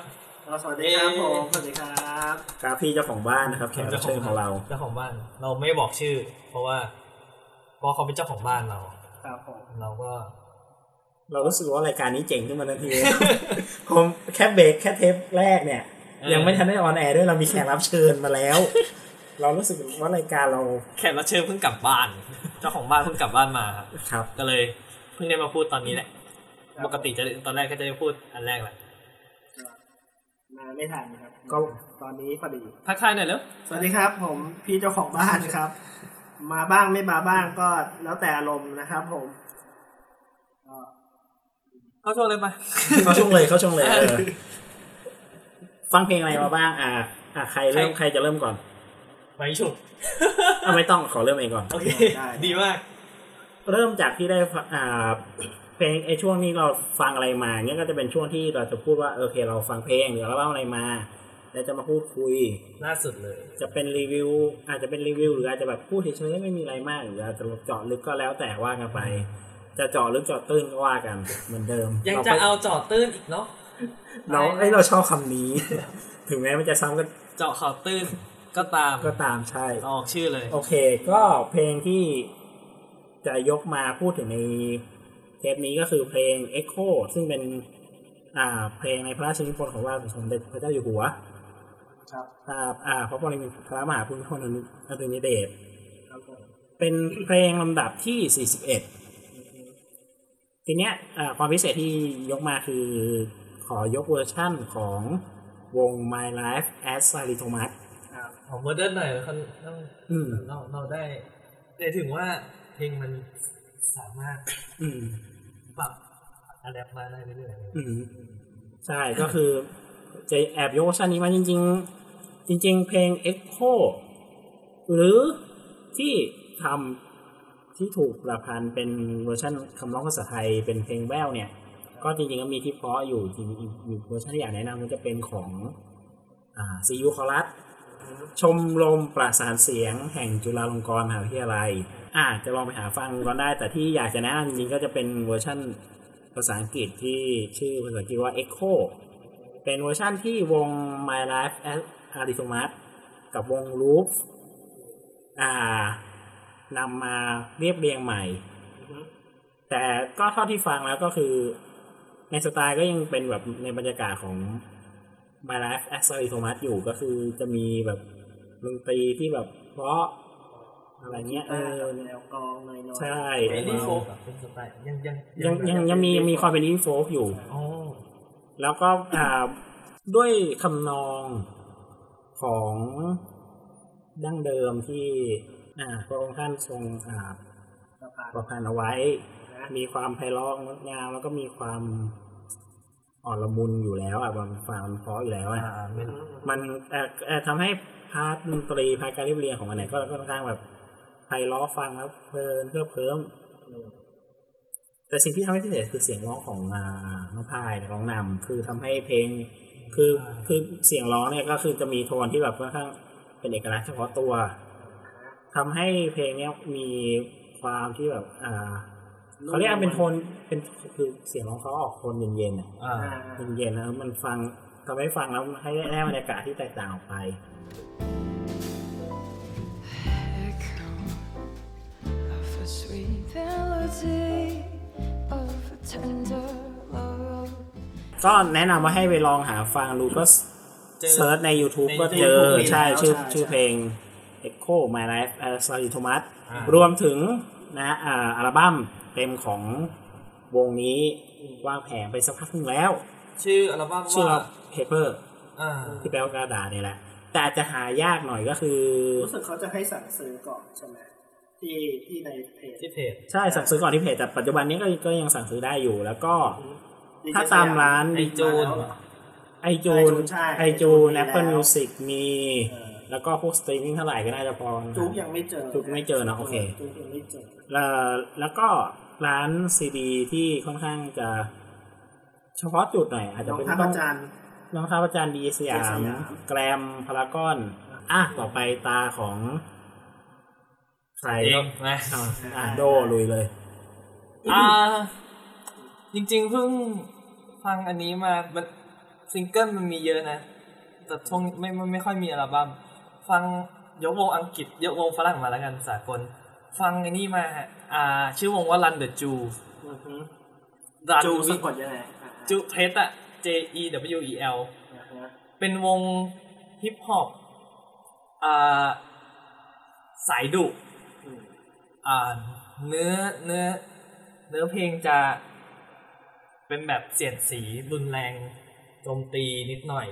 สวัสดีครับผมสวัสดีครับครับพี่เจ้าของบ้านนะครับแขกรับเชิญของเราเจ้าของบ้าน เราไม่บอกชื่อ เพราะว่า เพราะราะเขาเป็นเจ้าของบ้านเราครับผมเราก็ เรารู้สึกว่ารายการนี้เจ๋งขึ้นมาทันทีผมแค่เบรกแค่เทปแรกเนี่ยเออยังไม่ทันได้ออนแอร์ด้วยเรามีแขกรับเชิญมาแล้ว เรารู้สึกว่ารายการเราแขกรับเชิญเพิ่งกลับบ้าน เจ้าของบ้านเพิ่งกลับบ้านมาครับครับ ก็เลยเพิ่งได้มาพูดตอนนี้แหละปกติจะตอนแรกก็จะได้พูดอันแรกแหละมาไม่ทันครับ ก็ตอนนี้พอดีทักทายหน่อยเร็วสวัสดีครับ ผมพี่เจ้าของบ้านครับ มาบ้างไม่มาบ้างก็แล้วแต่อารมณ์นะครับ ผมก็เข้าช่วงเลยไปเข้าช่วงเลยเข้าช่วงเลยเออฟังเพลงอะไรมาบ้าง อ่าอ่าใครเริ่มใครจะเริ่มก่อน ไปฉุกอะไม่ต้องขอเริ่มเองก่อน โอเค ดีมาก เริ่มจากที่ได้ฟังอ่าเพลงไอช่วงนี้เราฟังอะไรมาเนี้ยก็จะเป็นช่วงที่เราจะพูดว่าโอเค เราฟังเพลงหรือเราเล่าอะไรมา แล้วจะมาพูดคุยล่าสุดเลย จะเป็นรีวิว อาจจะเป็นรีวิวหรืออาจจะแบบพูดเฉยๆไม่มีอะไรมากหรืออาจจะเจาะลึกก็แล้วแต่ว่ากันไป จะเจาะลึกเจาะตื้นก็ว่ากันเหมือนเดิม ยังรจะไปเอาจอดตื้นอีกเนาะเราไอยเราชอบคำนี้ ถึงแม้มันจะซ้ำก็เจาะข่าวตื้น ก็ตามก็ตามใช่ออกชื่อเลย โอเค ก็เพลงที่จะยกมาพูดถึงในเทปนี้ก็คือเพลง Echo ซึ่งเป็นอ่าเพลงในพระราชนิพนธ์ของว่าสมเด็จพระเจ้าอยู่หัว ครับอ่าอ่าพระบรมพระมหาภูมิพลอดุลยเดชครับผมเป็นเพลงลำดับที่ 41 ทีเนี้ยอ่าความพิเศษที่ยกมาคือขอยกเวอร์ชั่นของวง My Life as Ali Thomas ครับของโมเดิร์นหน่อยเขาต้องอืมเราเราได้ได้ถึงว่าเพลงมันสามารถ อืมปรับ adapt มาได้เรื่อยอืมใช่ก็คือจะแอบยกเวอร์ชันนี้มาจริง ๆ จริง ๆ เพลง Echo หรือที่ทำที่ถูกประพันธ์เป็นเวอร์ชันคำร้องภาษาไทยเป็นเพลงแว่วเนี่ย ก็จริงๆก็มีที่เพราะอยู่จริงๆอีกเวอร์ชันที่อยากแนะนำก็จะเป็นของอ่า CU Chorus ชมรมประสานเสียงแห่งจุฬาลงกรณ์มหาวิทยาลัยอาจจะลองไปหาฟังก็ได้ แต่ที่อยากจะแนะนำจริงๆก็จะเป็นเวอร์ชันภาษาอังกฤษที่ชื่อภาษาอังกฤษว่า Echo เป็นเวอร์ชันที่วง My Life as Arizomat กับวง Loop อ่านำมาเรียบเรียงใหม่ แต่ก็เท่าที่ฟังแล้วก็คือ ในสไตล์ก็ยังเป็นแบบในบรรยากาศของ My Life as a Thomas อยู่ก็คือจะมีแบบดนตรีที่แบบ เพราะอะไรเงี้ยเออแนวกลองหน่อยๆใช่ๆเป็นดีโฟกเป็นสไตล์ยังยังยังยังยังมียังมีความเป็นอินโฟกอยู่อ๋อแล้วก็อ่าด้วยคำนองของดั้งเดิมที่อ่าพระองค์ท่านทรงอ่าสะพานประพันธ์เอาไว้นะมีความไพเราะงดงามแล้วก็มีความ อ่อนละมุนอยู่แล้วอะมันฟังมันเพราะอยู่แล้วอะอ่าเป็นมันเอ่อเอ่อทำให้ part ดนตรี part การเรียบเรียงของมันเนี่ยก็ก็ค่อนข้างแบบไพเราะฟังแล้วเพลินเพื่อเพิ่มแต่สิ่งที่ทำให้พิเศษคือเสียงร้องของอ่าน้องพายร้องนำคือทำให้เพลง คือคือเสียงร้องเนี่ยก็คือจะมีโทนที่แบบค่อนข้างเป็นเอกลักษณ์เฉพาะตัวทำให้เพลงเนี้ยมีความที่แบบอ่า เขาเรียกว่าเป็นโทนเป็นคือเสียงร้องเขาออกโทนเย็นๆอะอ่าอ่าเย็นๆแล้วมันฟังทำให้ฟังแล้วให้ได้บรรยากาศที่แตกต่างออกไป echo of a sweet melody of a tender love. ก็แนะนำว่าให้ไปลองหาฟังดูก็เจอเซิร์ชใน YouTube ในก็ YouTube เจอมีใช่แล้วชื่อใช่ชื่อใช่เพลง Echo My Life as s a r i Thomas อ่ารวมถึงนะอ่าอัลบั้ม เต็มของวงนี้วางแผงไปสักพักหนึงแล้ว ชื่ออัลบั้มชื่อว่าว่า Paper อ่าที่แปลว่ากระดาษนี่แหละ แต่อาจจะหายากหน่อยก็คือ รู้สึกเขาจะให้สั่งซื้อก่อนใช่ไหมที่ที่ในเพจที่เพจใช่สั่งซื้อก่อนที่เพจแต่ปัจจุบันนี้ก็ก็ยังสั่งซื้อได้อยู่ แล้วก็ดีเจถ้าตามร้านไอจูนมาแล้วเหรอไอจูนใช่ไอจูนมีแล้ว Apple Music มีเออแล้วก็พวกสตรีมมิ่งเท่าไหร่ก็น่าจะพอจุกยังไม่เจอจุกไม่เจอนะโอเคจุกยังไม่เจอแล้วแล้วก็ ร้านซีดีที่ค่อนข้างจะเฉพาะจุดหน่อยอาจจะน้องเป็นท่าต้อาองจารย์น้องท้าอาจารย์ดีสยามดีสยามแกรมพารากอนอะต่อไปตาของใครเอก็งนะอะอะโดลุยเลย อ่า จริงๆเพิ่งฟังอันนี้มามันซิงเกิลมันมีเยอะนะ แต่ช่วงไม่ไม่ไม่ค่อยมีอัลบั้มฟังยกวงอังกฤษยกวงฝรั่งมาแล้วกันสากล ฟังไอ้นี่มาฮะอ่า ชื่อวงว่า Run the Jew อือฮึ Run จูสะ with กดยังไงอ่าจูเพชอะ J E W E L อ่าฮะเป็นวงฮิปฮอปอ่าสายดุอืมอ่าเนื้อเนื้อ เนื้อเพลงจะเป็นแบบเสียดสีรุนแรงโจมตีนิดหน่อย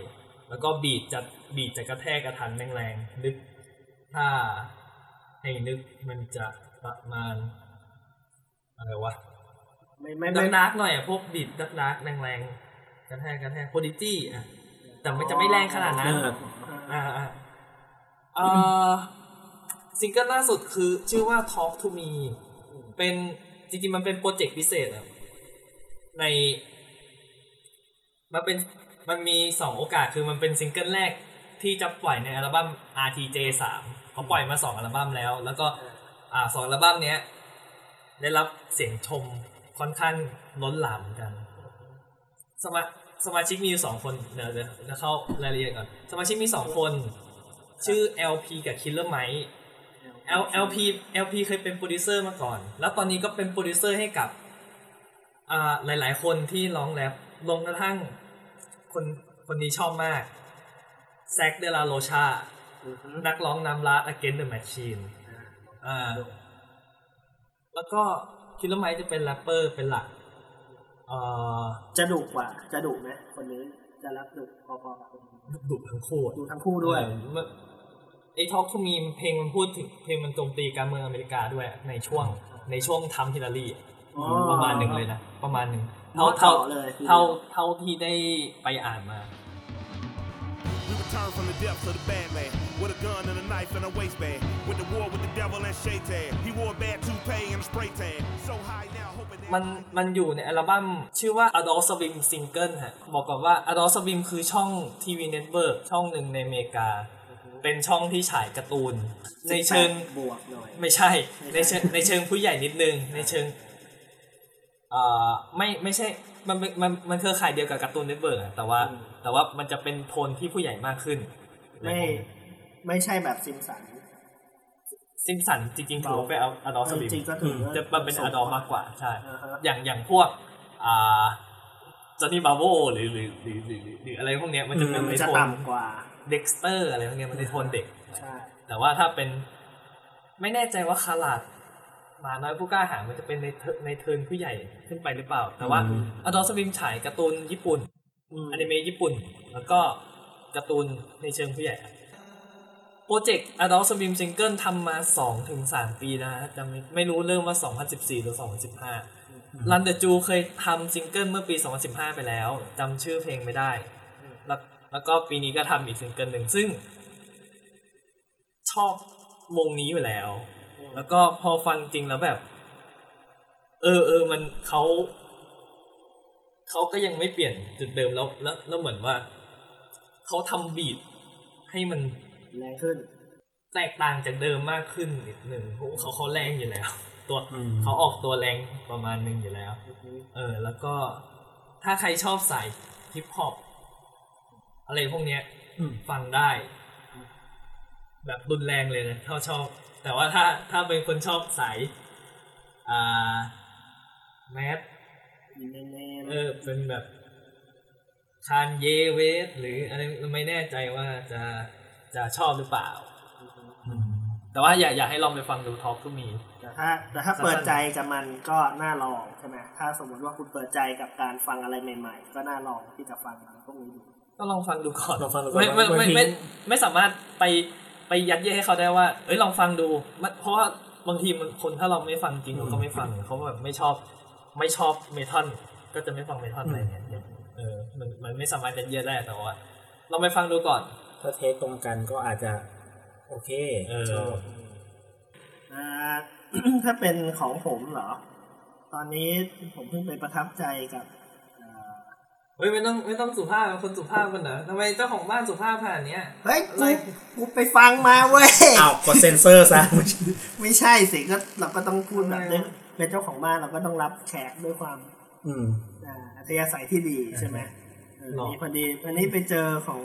แล้วก็บีดจะบีดจะกระแทกกระทันแรงๆนึกถ้า ให้นึกมันจะประมาณอะไรวะไม่ไม่ดัไม่กดักหน่อยอะพวกบีดดักดักแรงๆกระแทกกระแทกโพดิจี้อะแต่มันจะไม่แรงขนาดนั้นอ่าอ่าเอ่อซิงเกิลล่าสุดคือชื่อว่า Talk to Me เป็นจริงๆ มันเป็นโปรเจกต์พิเศษอะในมันเป็นมันมีสองโอกาสคือมันเป็นซิงเกิลแรกที่จะปล่อยในอัลบั้ม RTJ สาม เขาปล่อยมาสองอัลบั้มแล้ว แล้วก็อ่าสองอัลบั้มเนี้ย ได้รับเสียงชมค่อนข้างล้นหลามเหมือนกัน สมาสมาชิกมีอยู่สองคนเดี๋ยวเดี๋ยวเดี๋ยวเข้ารายละเอียดก่อนสมาชิกมีสองคน ชื่อ El-P กับ Killer Mike El El-P El-P เคยเป็นโปรดิวเซอร์มาก่อน แล้วตอนนี้ก็เป็นโปรดิวเซอร์ให้กับอ่าหลาย ๆ คนที่ร้องแรปจนกระทั่งคนคนนี้ชอบมาก Zack de la Rocha อือฮึ นักร้องนำลาด Against the Machine อ่า แล้วก็ Killer Mike จะเป็นแรปเปอร์เป็นหลักเอ่อจะดุกว่า จะดุไหมคนนี้จะแรปดุพอๆกับคนนี้ดุทั้งคู่อะดูทั้งคู่ด้วย เออมันไอ้ Talk to Me เพลงมันพูดถึงเพลงมันโจมตีการเมืองอเมริกาด้วยในช่วงในช่วงทำฮิลลารีอ๋อประมาณหนึ่งเลยนะ ประมาณหนึ่งเท่าเท่าเท่าเท่าเลย เท่าเท่าที่ได้ไปอ่านมา We return from the depths of the badland with a gun and a knife in the waistband. Went to war with the devil and Shaitan. He wore a bad toupee and a spray tan. So high now, hoping that. มันมันอยู่ในอัลบั้มชื่อว่า Adult Swim Single ฮะบอกก่อนว่า Adult Swim คือช่องทีวี network ช่องหนึ่งในอเมริกา เป็นช่องที่ฉายการ์ตูน ในเชิงบวกหน่อย ไม่ใช่ในเชิงในเชิงผู้ใหญ่นิดนึง ในเชิงอ่าไม่ไม่ใช่มันเป็นมันมันเครือข่ายเดียวกับ Cartoon Network อะแต่ว่า แต่ว่ามันจะเป็นโทนที่ผู้ใหญ่มากขึ้น ไม่ไม่ใช่แบบ Simpsons Simpsons จริงๆถือว่าเป็น Adult Swim จริงๆก็ถือว่าจะมันเป็น adult มากกว่าใช่อ่าฮะอย่างอย่างพวกอ่า Johnny Bravo หรือหรือหรือหรือหรือหรืออะไรพวกเนี้ยมันจะเป็นมัในนจะโทนต่ำกว่า Dexter อะไรพวกเนี้ยมันในโทนเด็กใช่แต่ว่าถ้าเป็น ไม่แน่ใจว่าคาราจหมาน้อยผู้กล้าหาญมันจะเป็นในเทิร์นในเทิร์นผู้ใหญ่ขึ้นไปหรือเปล่า แต่ว่า Adult Swim ฉายการ์ตูนญี่ปุ่น อืมอนิเมะญี่ปุ่น แล้วก็การ์ตูนในเชิงผู้ใหญ่โปรเจกต์ Adult Swim Single ทำมา 2-3ถึง3ปีนะฮะจำไม่ไม่รู้เริ่มว่า 2014 หรือ 2015 Run the Jewels เคยทำซิงเกิลเมื่อปี 2015 ไปแล้วจำชื่อเพลงไม่ได้แล้วแล้วก็ปีนี้ก็ทำอีกซิงเกิลหนึ่งซึ่ง ชอบวงนี้อยู่แล้ว แล้วก็พอฟังจริงแล้วแบบ เออเออมันเขา เขาก็ยังไม่เปลี่ยนจุดเดิมแล้วแล้วแล้วเหมือนว่า เขาทำบีทให้มันแรงขึ้น แตกต่างจากเดิมมากขึ้นนิดหนึ่งเขาเขาเขาแรงอยู่แล้ว ตัวอืม เขาออกตัวแรงประมาณหนึ่งอยู่แล้ว เออ แล้วก็ถ้าใครชอบสายฮิปฮอปอะไรพวกเนี้ย อืม ฟังได้ แบบรุนแรงเลยนะถ้าชอบ แต่ว่าถ้าถ้าเป็นคนชอบสายอ่าแมส แน่ๆเออเป็นแบบคานเยเวสหรืออะไรไม่แน่ใจว่าจะจะชอบหรือเปล่า แต่ว่าอยากอยากให้ลองไปฟังดูท็อปก็มี แต่ถ้า แต่ถ้าเปิดใจกับมันก็น่าลองใช่ไหมถ้าสมมติว่าคุณเปิดใจกับการฟังอะไรใหม่ ๆ ก็น่าลองที่จะฟังพวกนี้ดูก็ลองฟังดูก่อนลองฟังดูก่อนไม่ไม่ว่าไม่มันไม่มีไม่สามารถไปไปยัดเยียดให้เขาได้ว่า เอ้ยลองฟังดูมันเพราะว่าบางทีมันคนถ้าเราไม่ฟังจริงเขาก็ไม่ฟังเขาแบบไม่ชอบ ไม่ชอบเมทัลก็จะไม่ฟังเมทัลอะไรเงี้ยเออมันมันไม่สามารถยัดเยียดได้แต่ว่าลองไปฟังดูก่อน ถ้าเทสตรงกันก็อาจจะ โอเคเออชอบอ่าถ้าเป็นของผมเหรอ ตอนนี้ผมเพิ่งไปประทับใจกับอ่าเฮ้ยไม่ต้องไม่ต้องสุภาพคนสุภาพกันเหรอทำไมเจ้าของบ้านสุภาพขนาดเนี้ยเฮ้ยอะไรกูกูไปฟังมาเว้ยอ้าวกดเซนเซอร์ซะไม่ใช่สิก็เราก็ต้องพูดแบบนี้ เป็นเจ้าของบ้านเราก็ต้องรับแขกด้วยความ อืมอ่าอัธยาศัยที่ดีใช่ไหมเออหรอนี่พอดีวันนี้ไปเจอของ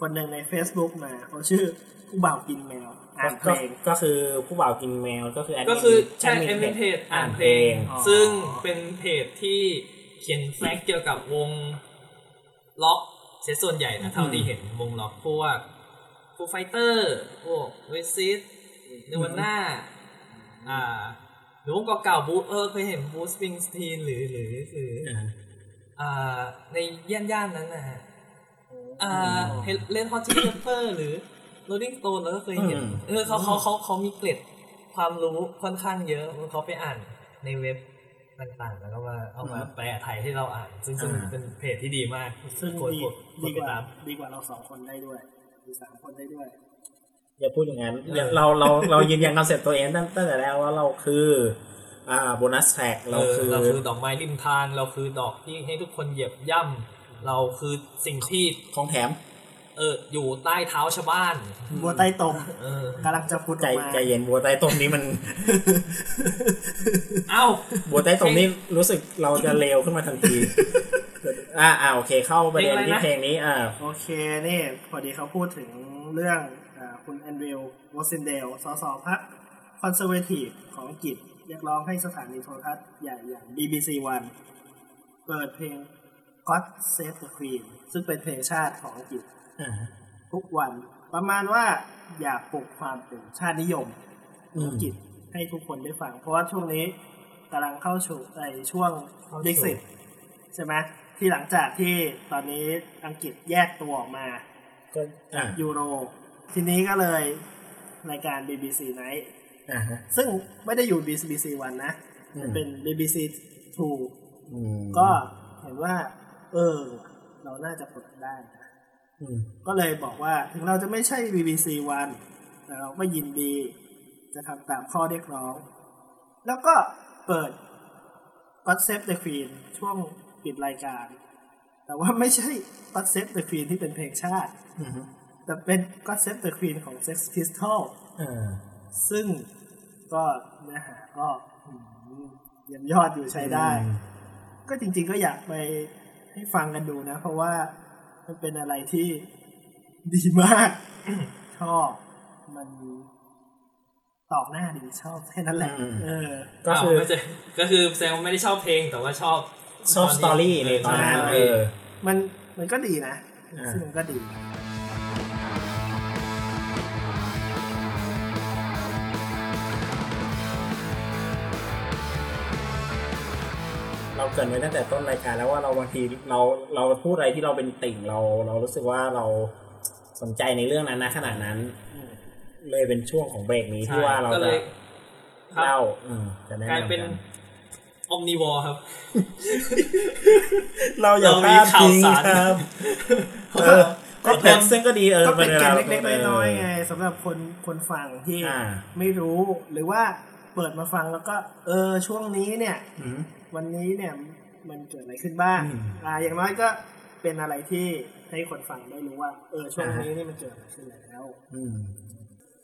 คนหนึ่งใน Facebook มาเขาชื่อผู้บ่าวกินแมวอ่านเพก็ลงก็คือผู้บ่าวกินแมวก็คือแดมินก็คือใช่แดมิเอ็มเป็นเพจอ่านเพลงอ๋อซึ่งเป็นเพจที่เขียนแฟกต์เกี่ยวกับวงล็อกเสียส่วนใหญ่นะเท่าที่เห็นวงล็อกพวกฟูไฟเตอร์พวกเวซิสเนวันน่าอ่าห รือวงเก่าๆบูเออเคยเห็นบูสปริงสตีนหรือหรือหรืออ่าอ่าในย่านย่านๆนั้นนะฮะอ่า Red Hot Chili Peppers หรือ Rolling Stones เราก็เคยเห็นอืมเออเขาเขาเขาเขามีเกร็ดความรู้ค่อนข้างเยอะเขาไปอ่านในเว็บต่างๆ แล้วก็มาเอามาแปลไทยให้เราอ่าน ซึ่งซึ่งเป็นเพจที่ดีมาก ซึ่งกดดีกดกดีดกติดว่าตามดีกว่าเราสองคนได้ด้วยมีสามคนได้ด้วย อย่าพูดอย่างนั้นเออเราเราเรายืนยันคอนเซ็ปต์ตัวเองตั้งตั้งแต่แล้วว่าเราคืออ่า bonus track เอเราอคือเราคือดอกไม้ริมทางเราคือดอกที่ให้ทุกคนเหยียบย่ำเราคือสิ่งที่ของแถม เอออยู่ใต้เท้าชาวบ้านบัวใต้ตมเออกำลังจะพูดอใจอกมาใจเย็นบัวใต้ต้มนี้มัน เอ้าบัวใต้ต้มนี้รู้สึกเราจะเลวขึ้นมาทันทีอ่าอ่าโอเค เข้าประเด็นที่เพลงนี้อ่าโอเคนี่พอดีเขาพูดถึงเรื่องอา คุณแอนดริววอซินเดลสสพรรคคอนเซอร์เวทีฟของอังกฤษเรียกร้องให้สถานีโทรทัศน์ใหญ่อย่าง BBC One เปิดเพลง God Save the Queen ซึ่งเป็นเพลงชาติของอังกฤษอ่าทุกวันประมาณว่าอยากปลุกความเป็นชาตินิยมอืมอังกฤษให้ทุกคนได้ฟัง เพราะว่าช่วงนี้กำลังเข้าสู่ในช่วงเข้าสู่ดิสิตใช่ไหมที่หลังจากที่ตอนนี้อังกฤษแยกตัวออกมาก็อ่ายูโร ทีนี้ก็เลยรายการ BBC Night อ่าฮะซึ่งไม่ได้อยู่ BBC One นะอืมมันเป็น BBC Two อืมก็เห็นว่า เออ เราน่าจะเปิดได้นะอืมก็เลยบอกว่าถึงเราจะไม่ใช่ BBC One แต่เราก็ยินดี จะทำตามข้อเรียกร้อง แล้วก็เปิด God Save the Queen ช่วงปิดรายการ แต่ว่าไม่ใช่ God Save the Queen ที่เป็นเพลงชาติอืม แต่เป็น God Save the Queen ของ Sex Pistol อ่าซึ่งก็เนื้อหาก็อืมเยี่ยมยอดอยู่ใช้ได้ ก็จริง ๆ ก็อยากไปให้ฟังกันดูนะ เพราะว่ามันเป็นอะไรที่ดีมาก ชอบมันตอกหน้าดีชอบแค่นั้นแหละอืมเออ ก็คือาวไม่ใช่ก็คือแซงไม่ได้ชอบเพลงแต่ว่าชอบชอบสตอรี่ในตอนนั้นใช่เออมันมันก็ดีนะอ่าซึ่งมันก็ดีเร กรินไว้ตั้งแต่ต้นรายการแล้วว่าเราบางทีเราเราพูดอะไรที่เราเป็นติ่งเรา เรารู้สึกว่าเราสนใจในเรื่องนั้นนะขนาดนั้น เลยเป็นช่วงของเบรกนี้ที่ว่าเราก็จะเลยครับเล่าอืมจะแนะกลายนำเป็นกันอมนิวอร์ครับ เราอย่าเราพมีลาดข่าวทิ้งสารครับเออก็แต่ซึ่งก็ดีเออก็เป็นวเกลาร็ดเล็กๆน้อยๆไงเสำหรับคนคนฟังที่อ่าไม่รู้หรือว่าเปิดมาฟังแล้วก็ เออช่วงนี้เนี่ยอืม วันนี้เนี่ยมันเกิดอะไรขึ้นบ้างอืมอ่าอย่างน้อยก็เป็นอะไรที่ให้คนฟังได้รู้ว่า เออช่วงอ่าฮะนี้นี่มันเกิดอะไรขึ้นแล้วอืม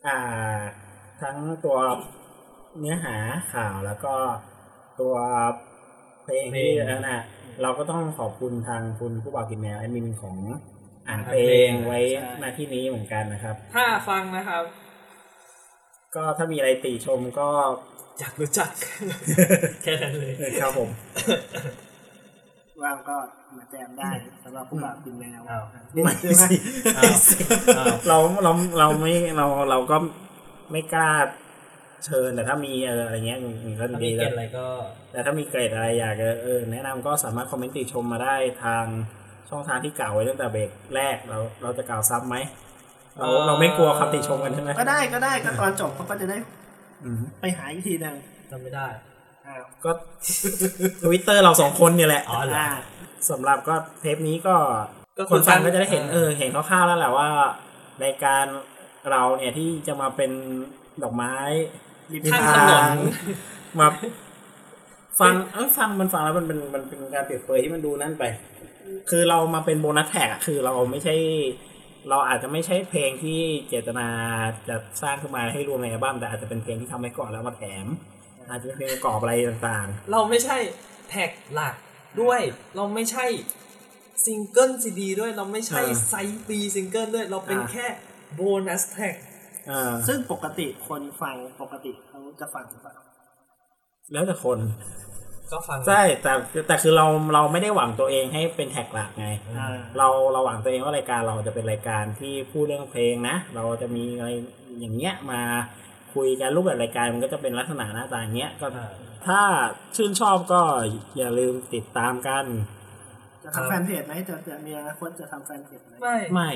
อ่า ทั้งตัวเนื้อหาข่าวแล้วก็ตัวเพลงที่เพลงเออน่ะเราก็ต้องขอบคุณทางคุณผู้บ่าวกินแมวแอดมินของอ่านเพลเพลงงไว้ใช่หน้าที่นี้เหมือนกันนะครับ ถ้าฟังนะครับ ก็ถ้ามีอะไรติชมก็ อยากรู้จัก แค่นั้นเลยเออครับผม ว่างก็มาแจมได้สำหรับผู้บ่าวกินแมวอ้าวนี่ไม่คือสิอ้าวอ้าวเราเราเราไม่เราเราก็ไม่กล้าเชิญแต่ถ้ามีเอออะไรเงี้ยมันก็ถ้าดีมีเกแล้ณวฑ์อะไรก็แต่ถ้ามีเกรดอะไรอยากจะเออแนะนำก็สามารถคอมเมนต์ติชมมาได้ทางช่องทางที่กล่าวไว้ตั้งแต่เบรกแรกเราเราจะกล่าวซ้ำไหมเราเราไม่กลัวคำติชมกันใช่ไหมก็ได้ก็ได้ก็ตอนจบเขาก็จะได้อืม ไปหาอีกทีหนึ่งจำไม่ได้อ้าวก็ทวิตเตอร์เราสองคนเนี่ยแหละอ๋อเหรออ่าสำหรับก็เทปนี้ก็ก็คนฟังก็จะได้เห็นอ่าเออเห็นคร่าวๆแล้วแหละว่า ในการเราเนี่ยที่จะมาเป็นดอกไม้ริมริมข้างทถนางนมาฟังเอ้ยฟังมันฟังแล้วมันเป็นมันเป็นการเปรียบเปรยที่มันดูนั่นไป คือเรามาเป็นโบนัสแท็กอะคือเราไม่ใช่ เราอาจจะไม่ใช่เพลงที่เจตนาจะสร้างขึ้นมาให้รวมในอัลบั้มแต่อาจจะเป็นเพลงที่ทำไว้ก่อนแล้วมาแถม อาจจะเป็นเพลงประกอบอะไรต่างเราไม่ใช่ track หลักด้วย เราไม่ใช่ซิงเกิลซีดีด้วยเราไม่ใช่อ่า side B ซิงเกิลด้วย เราเป็นอ่า แค่ bonus track อ่าซึ่งปกติคนฟังปกติเขาจะฟังหรือเปล่าแล้วแต่คน ก็ฟังใช่แต่แต่คือเราเราไม่ได้หวังตัวเองให้เป็น track หลักไงอ่าเราเราหวังตัวเองว่ารายการเราจะเป็นรายการที่พูดเรื่องเพลงนะ เราจะมีอะไรอย่างเงี้ยมาคุยกันรูปแบบรายการมันก็จะเป็นลักษณะหน้าตาอย่างเงี้ยก็ถ้าชื่นชอบก็อย่าลืมติดตามกัน จะทำแฟนเพจไหมจะจะมีอนาคตจะทำแฟนเพจไหมไม่ไม่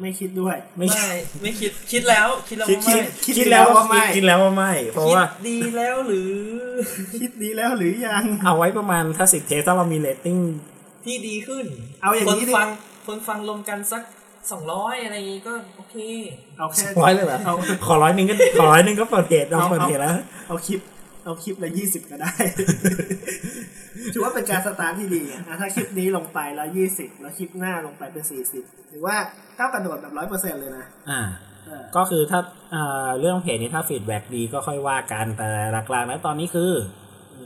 ไม่คิดด้วย ไม่ไม่ไม่คิดคิดแล้วคิดแล้วคิดว่าคิไม่ดคิดคิดแล้วแล้วว่าว่าไม่ไม่คิดแล้วว่าไม่ เพราะคิดว่า ดีแล้วหรือ คิดดีแล้วหรือยัง เอาไว้ประมาณถ้าสิบเทปถ้าเรามีเรตติ้งที่ดีขึ้น เอาอย่างนี้คนดิฟังคนฟังรวมกันสักสองร้อยอะไรอย่างงี้ก็โอเค เอาแค่ร้อยเลยแบบเอาขอร้อยหนึ่งก็ขอร้อยหนึ่งก็เปิดเพจเราเอาเปิดเพจแล้ว เอาคลิป เอาคลิปละยี่สิบก็ได้ ถือว่าเป็นการสตาร์ทที่ดีอะถ้าคลิปนี้ลงไปแล้วยี่สิบแล้วคลิปหน้าลงไปเป็นสี่สิบถือว่าก้าวกระโดดแบบร้อยเปอร์เซ็นต์เลยนะ อ่าเออก็คือถ้าอ่าเรื่องเพจนี้ถ้า feedback ดีก็ค่อยว่ากัน แต่หลักๆแล้วตอนนี้คืออ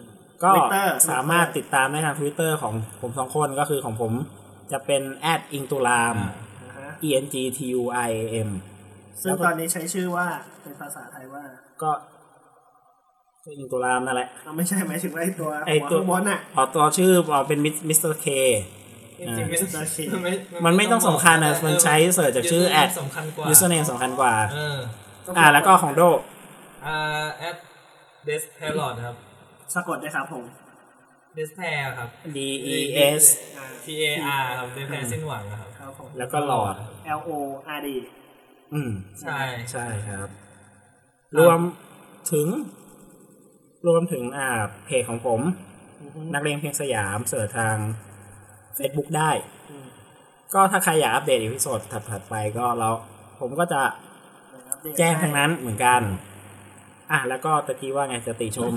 ก็ Twitter สามารถติดตามได้ทาง Twitter ของผมสองคนก็คือของผมจะเป็นอิงตุลามนะฮะ e n g t u i a m ซึ่งตอนนี้ใช้ชื่อว่าเป็นภาษาไทยว่า ก็ อิงตุลามนั่นแหละ เอาไม่ใช่หมายถึงว่าไอ้ตัวไอ้หัวตัว ข้างบนอะเอาตัวชื่อเอาเป็นมิสเตอร์เค จริงๆไม่โอเคมันไม่ต้องสำคัญนะมันใช้ search จากชื่อ Username สำคัญกว่า username สำคัญกว่า เอออ่า แล้วก็ของโด อ่าแอดเดสแพลอดครับสะกดได้ครับผม เดสแพรครับ d e s T A R ครับเดสแพรสิ้นหวังอะครับ ครับผม แล้วก็หลอด L O R D อืม ใช่ ใช่ครับ รวมถึง รวมถึงอ่าเพจของผม นักเรียนเพลงสยามเสิร์ชทาง Facebook ได้ ก็ถ้าใครอยากอัปเดต episode ถัดๆไปก็เราผมก็จะแจ้งทางนั้นเหมือนกัน อะแล้วก็ตะกี้ว่าไงจะติชม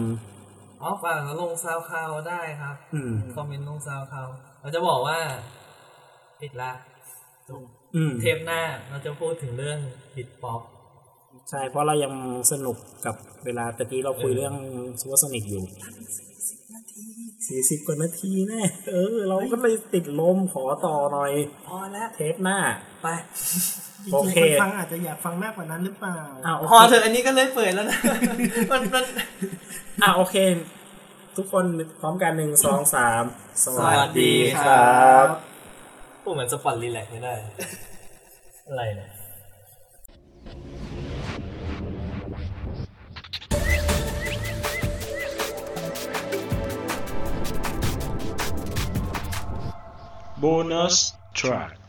อ๋อฝากลง SoundCloud ได้ครับอืมคอมเมนต์ลง SoundCloud เราจะบอกว่าปิดละจบอืมเทปหน้าเราจะพูดถึงเรื่อง Britpop ใช่เพราะเรายังสนุกกับเวลาตะกี้เราคุยเรื่อง Supersonic อยู่สี่สิบกว่านาทีแน่เออ เราก็เลยติดลมขอต่อหน่อย พอแล้วเทปหน้า ไปจริโองๆเคคนฟังอาจจะอยากฟังมากกว่านั้นหรือเปล่าอ้าวโอพอเคเถอะอันนี้ก็เลยเปิดแล้วนะมันมันอะโอเค ทุกคนพร้อมกันหนึ่งสองสามสสวัสดีครับพูดเหมือนสปอตรีแลกซ์ไม่ได้ อะไรเนี่ย Bonus track.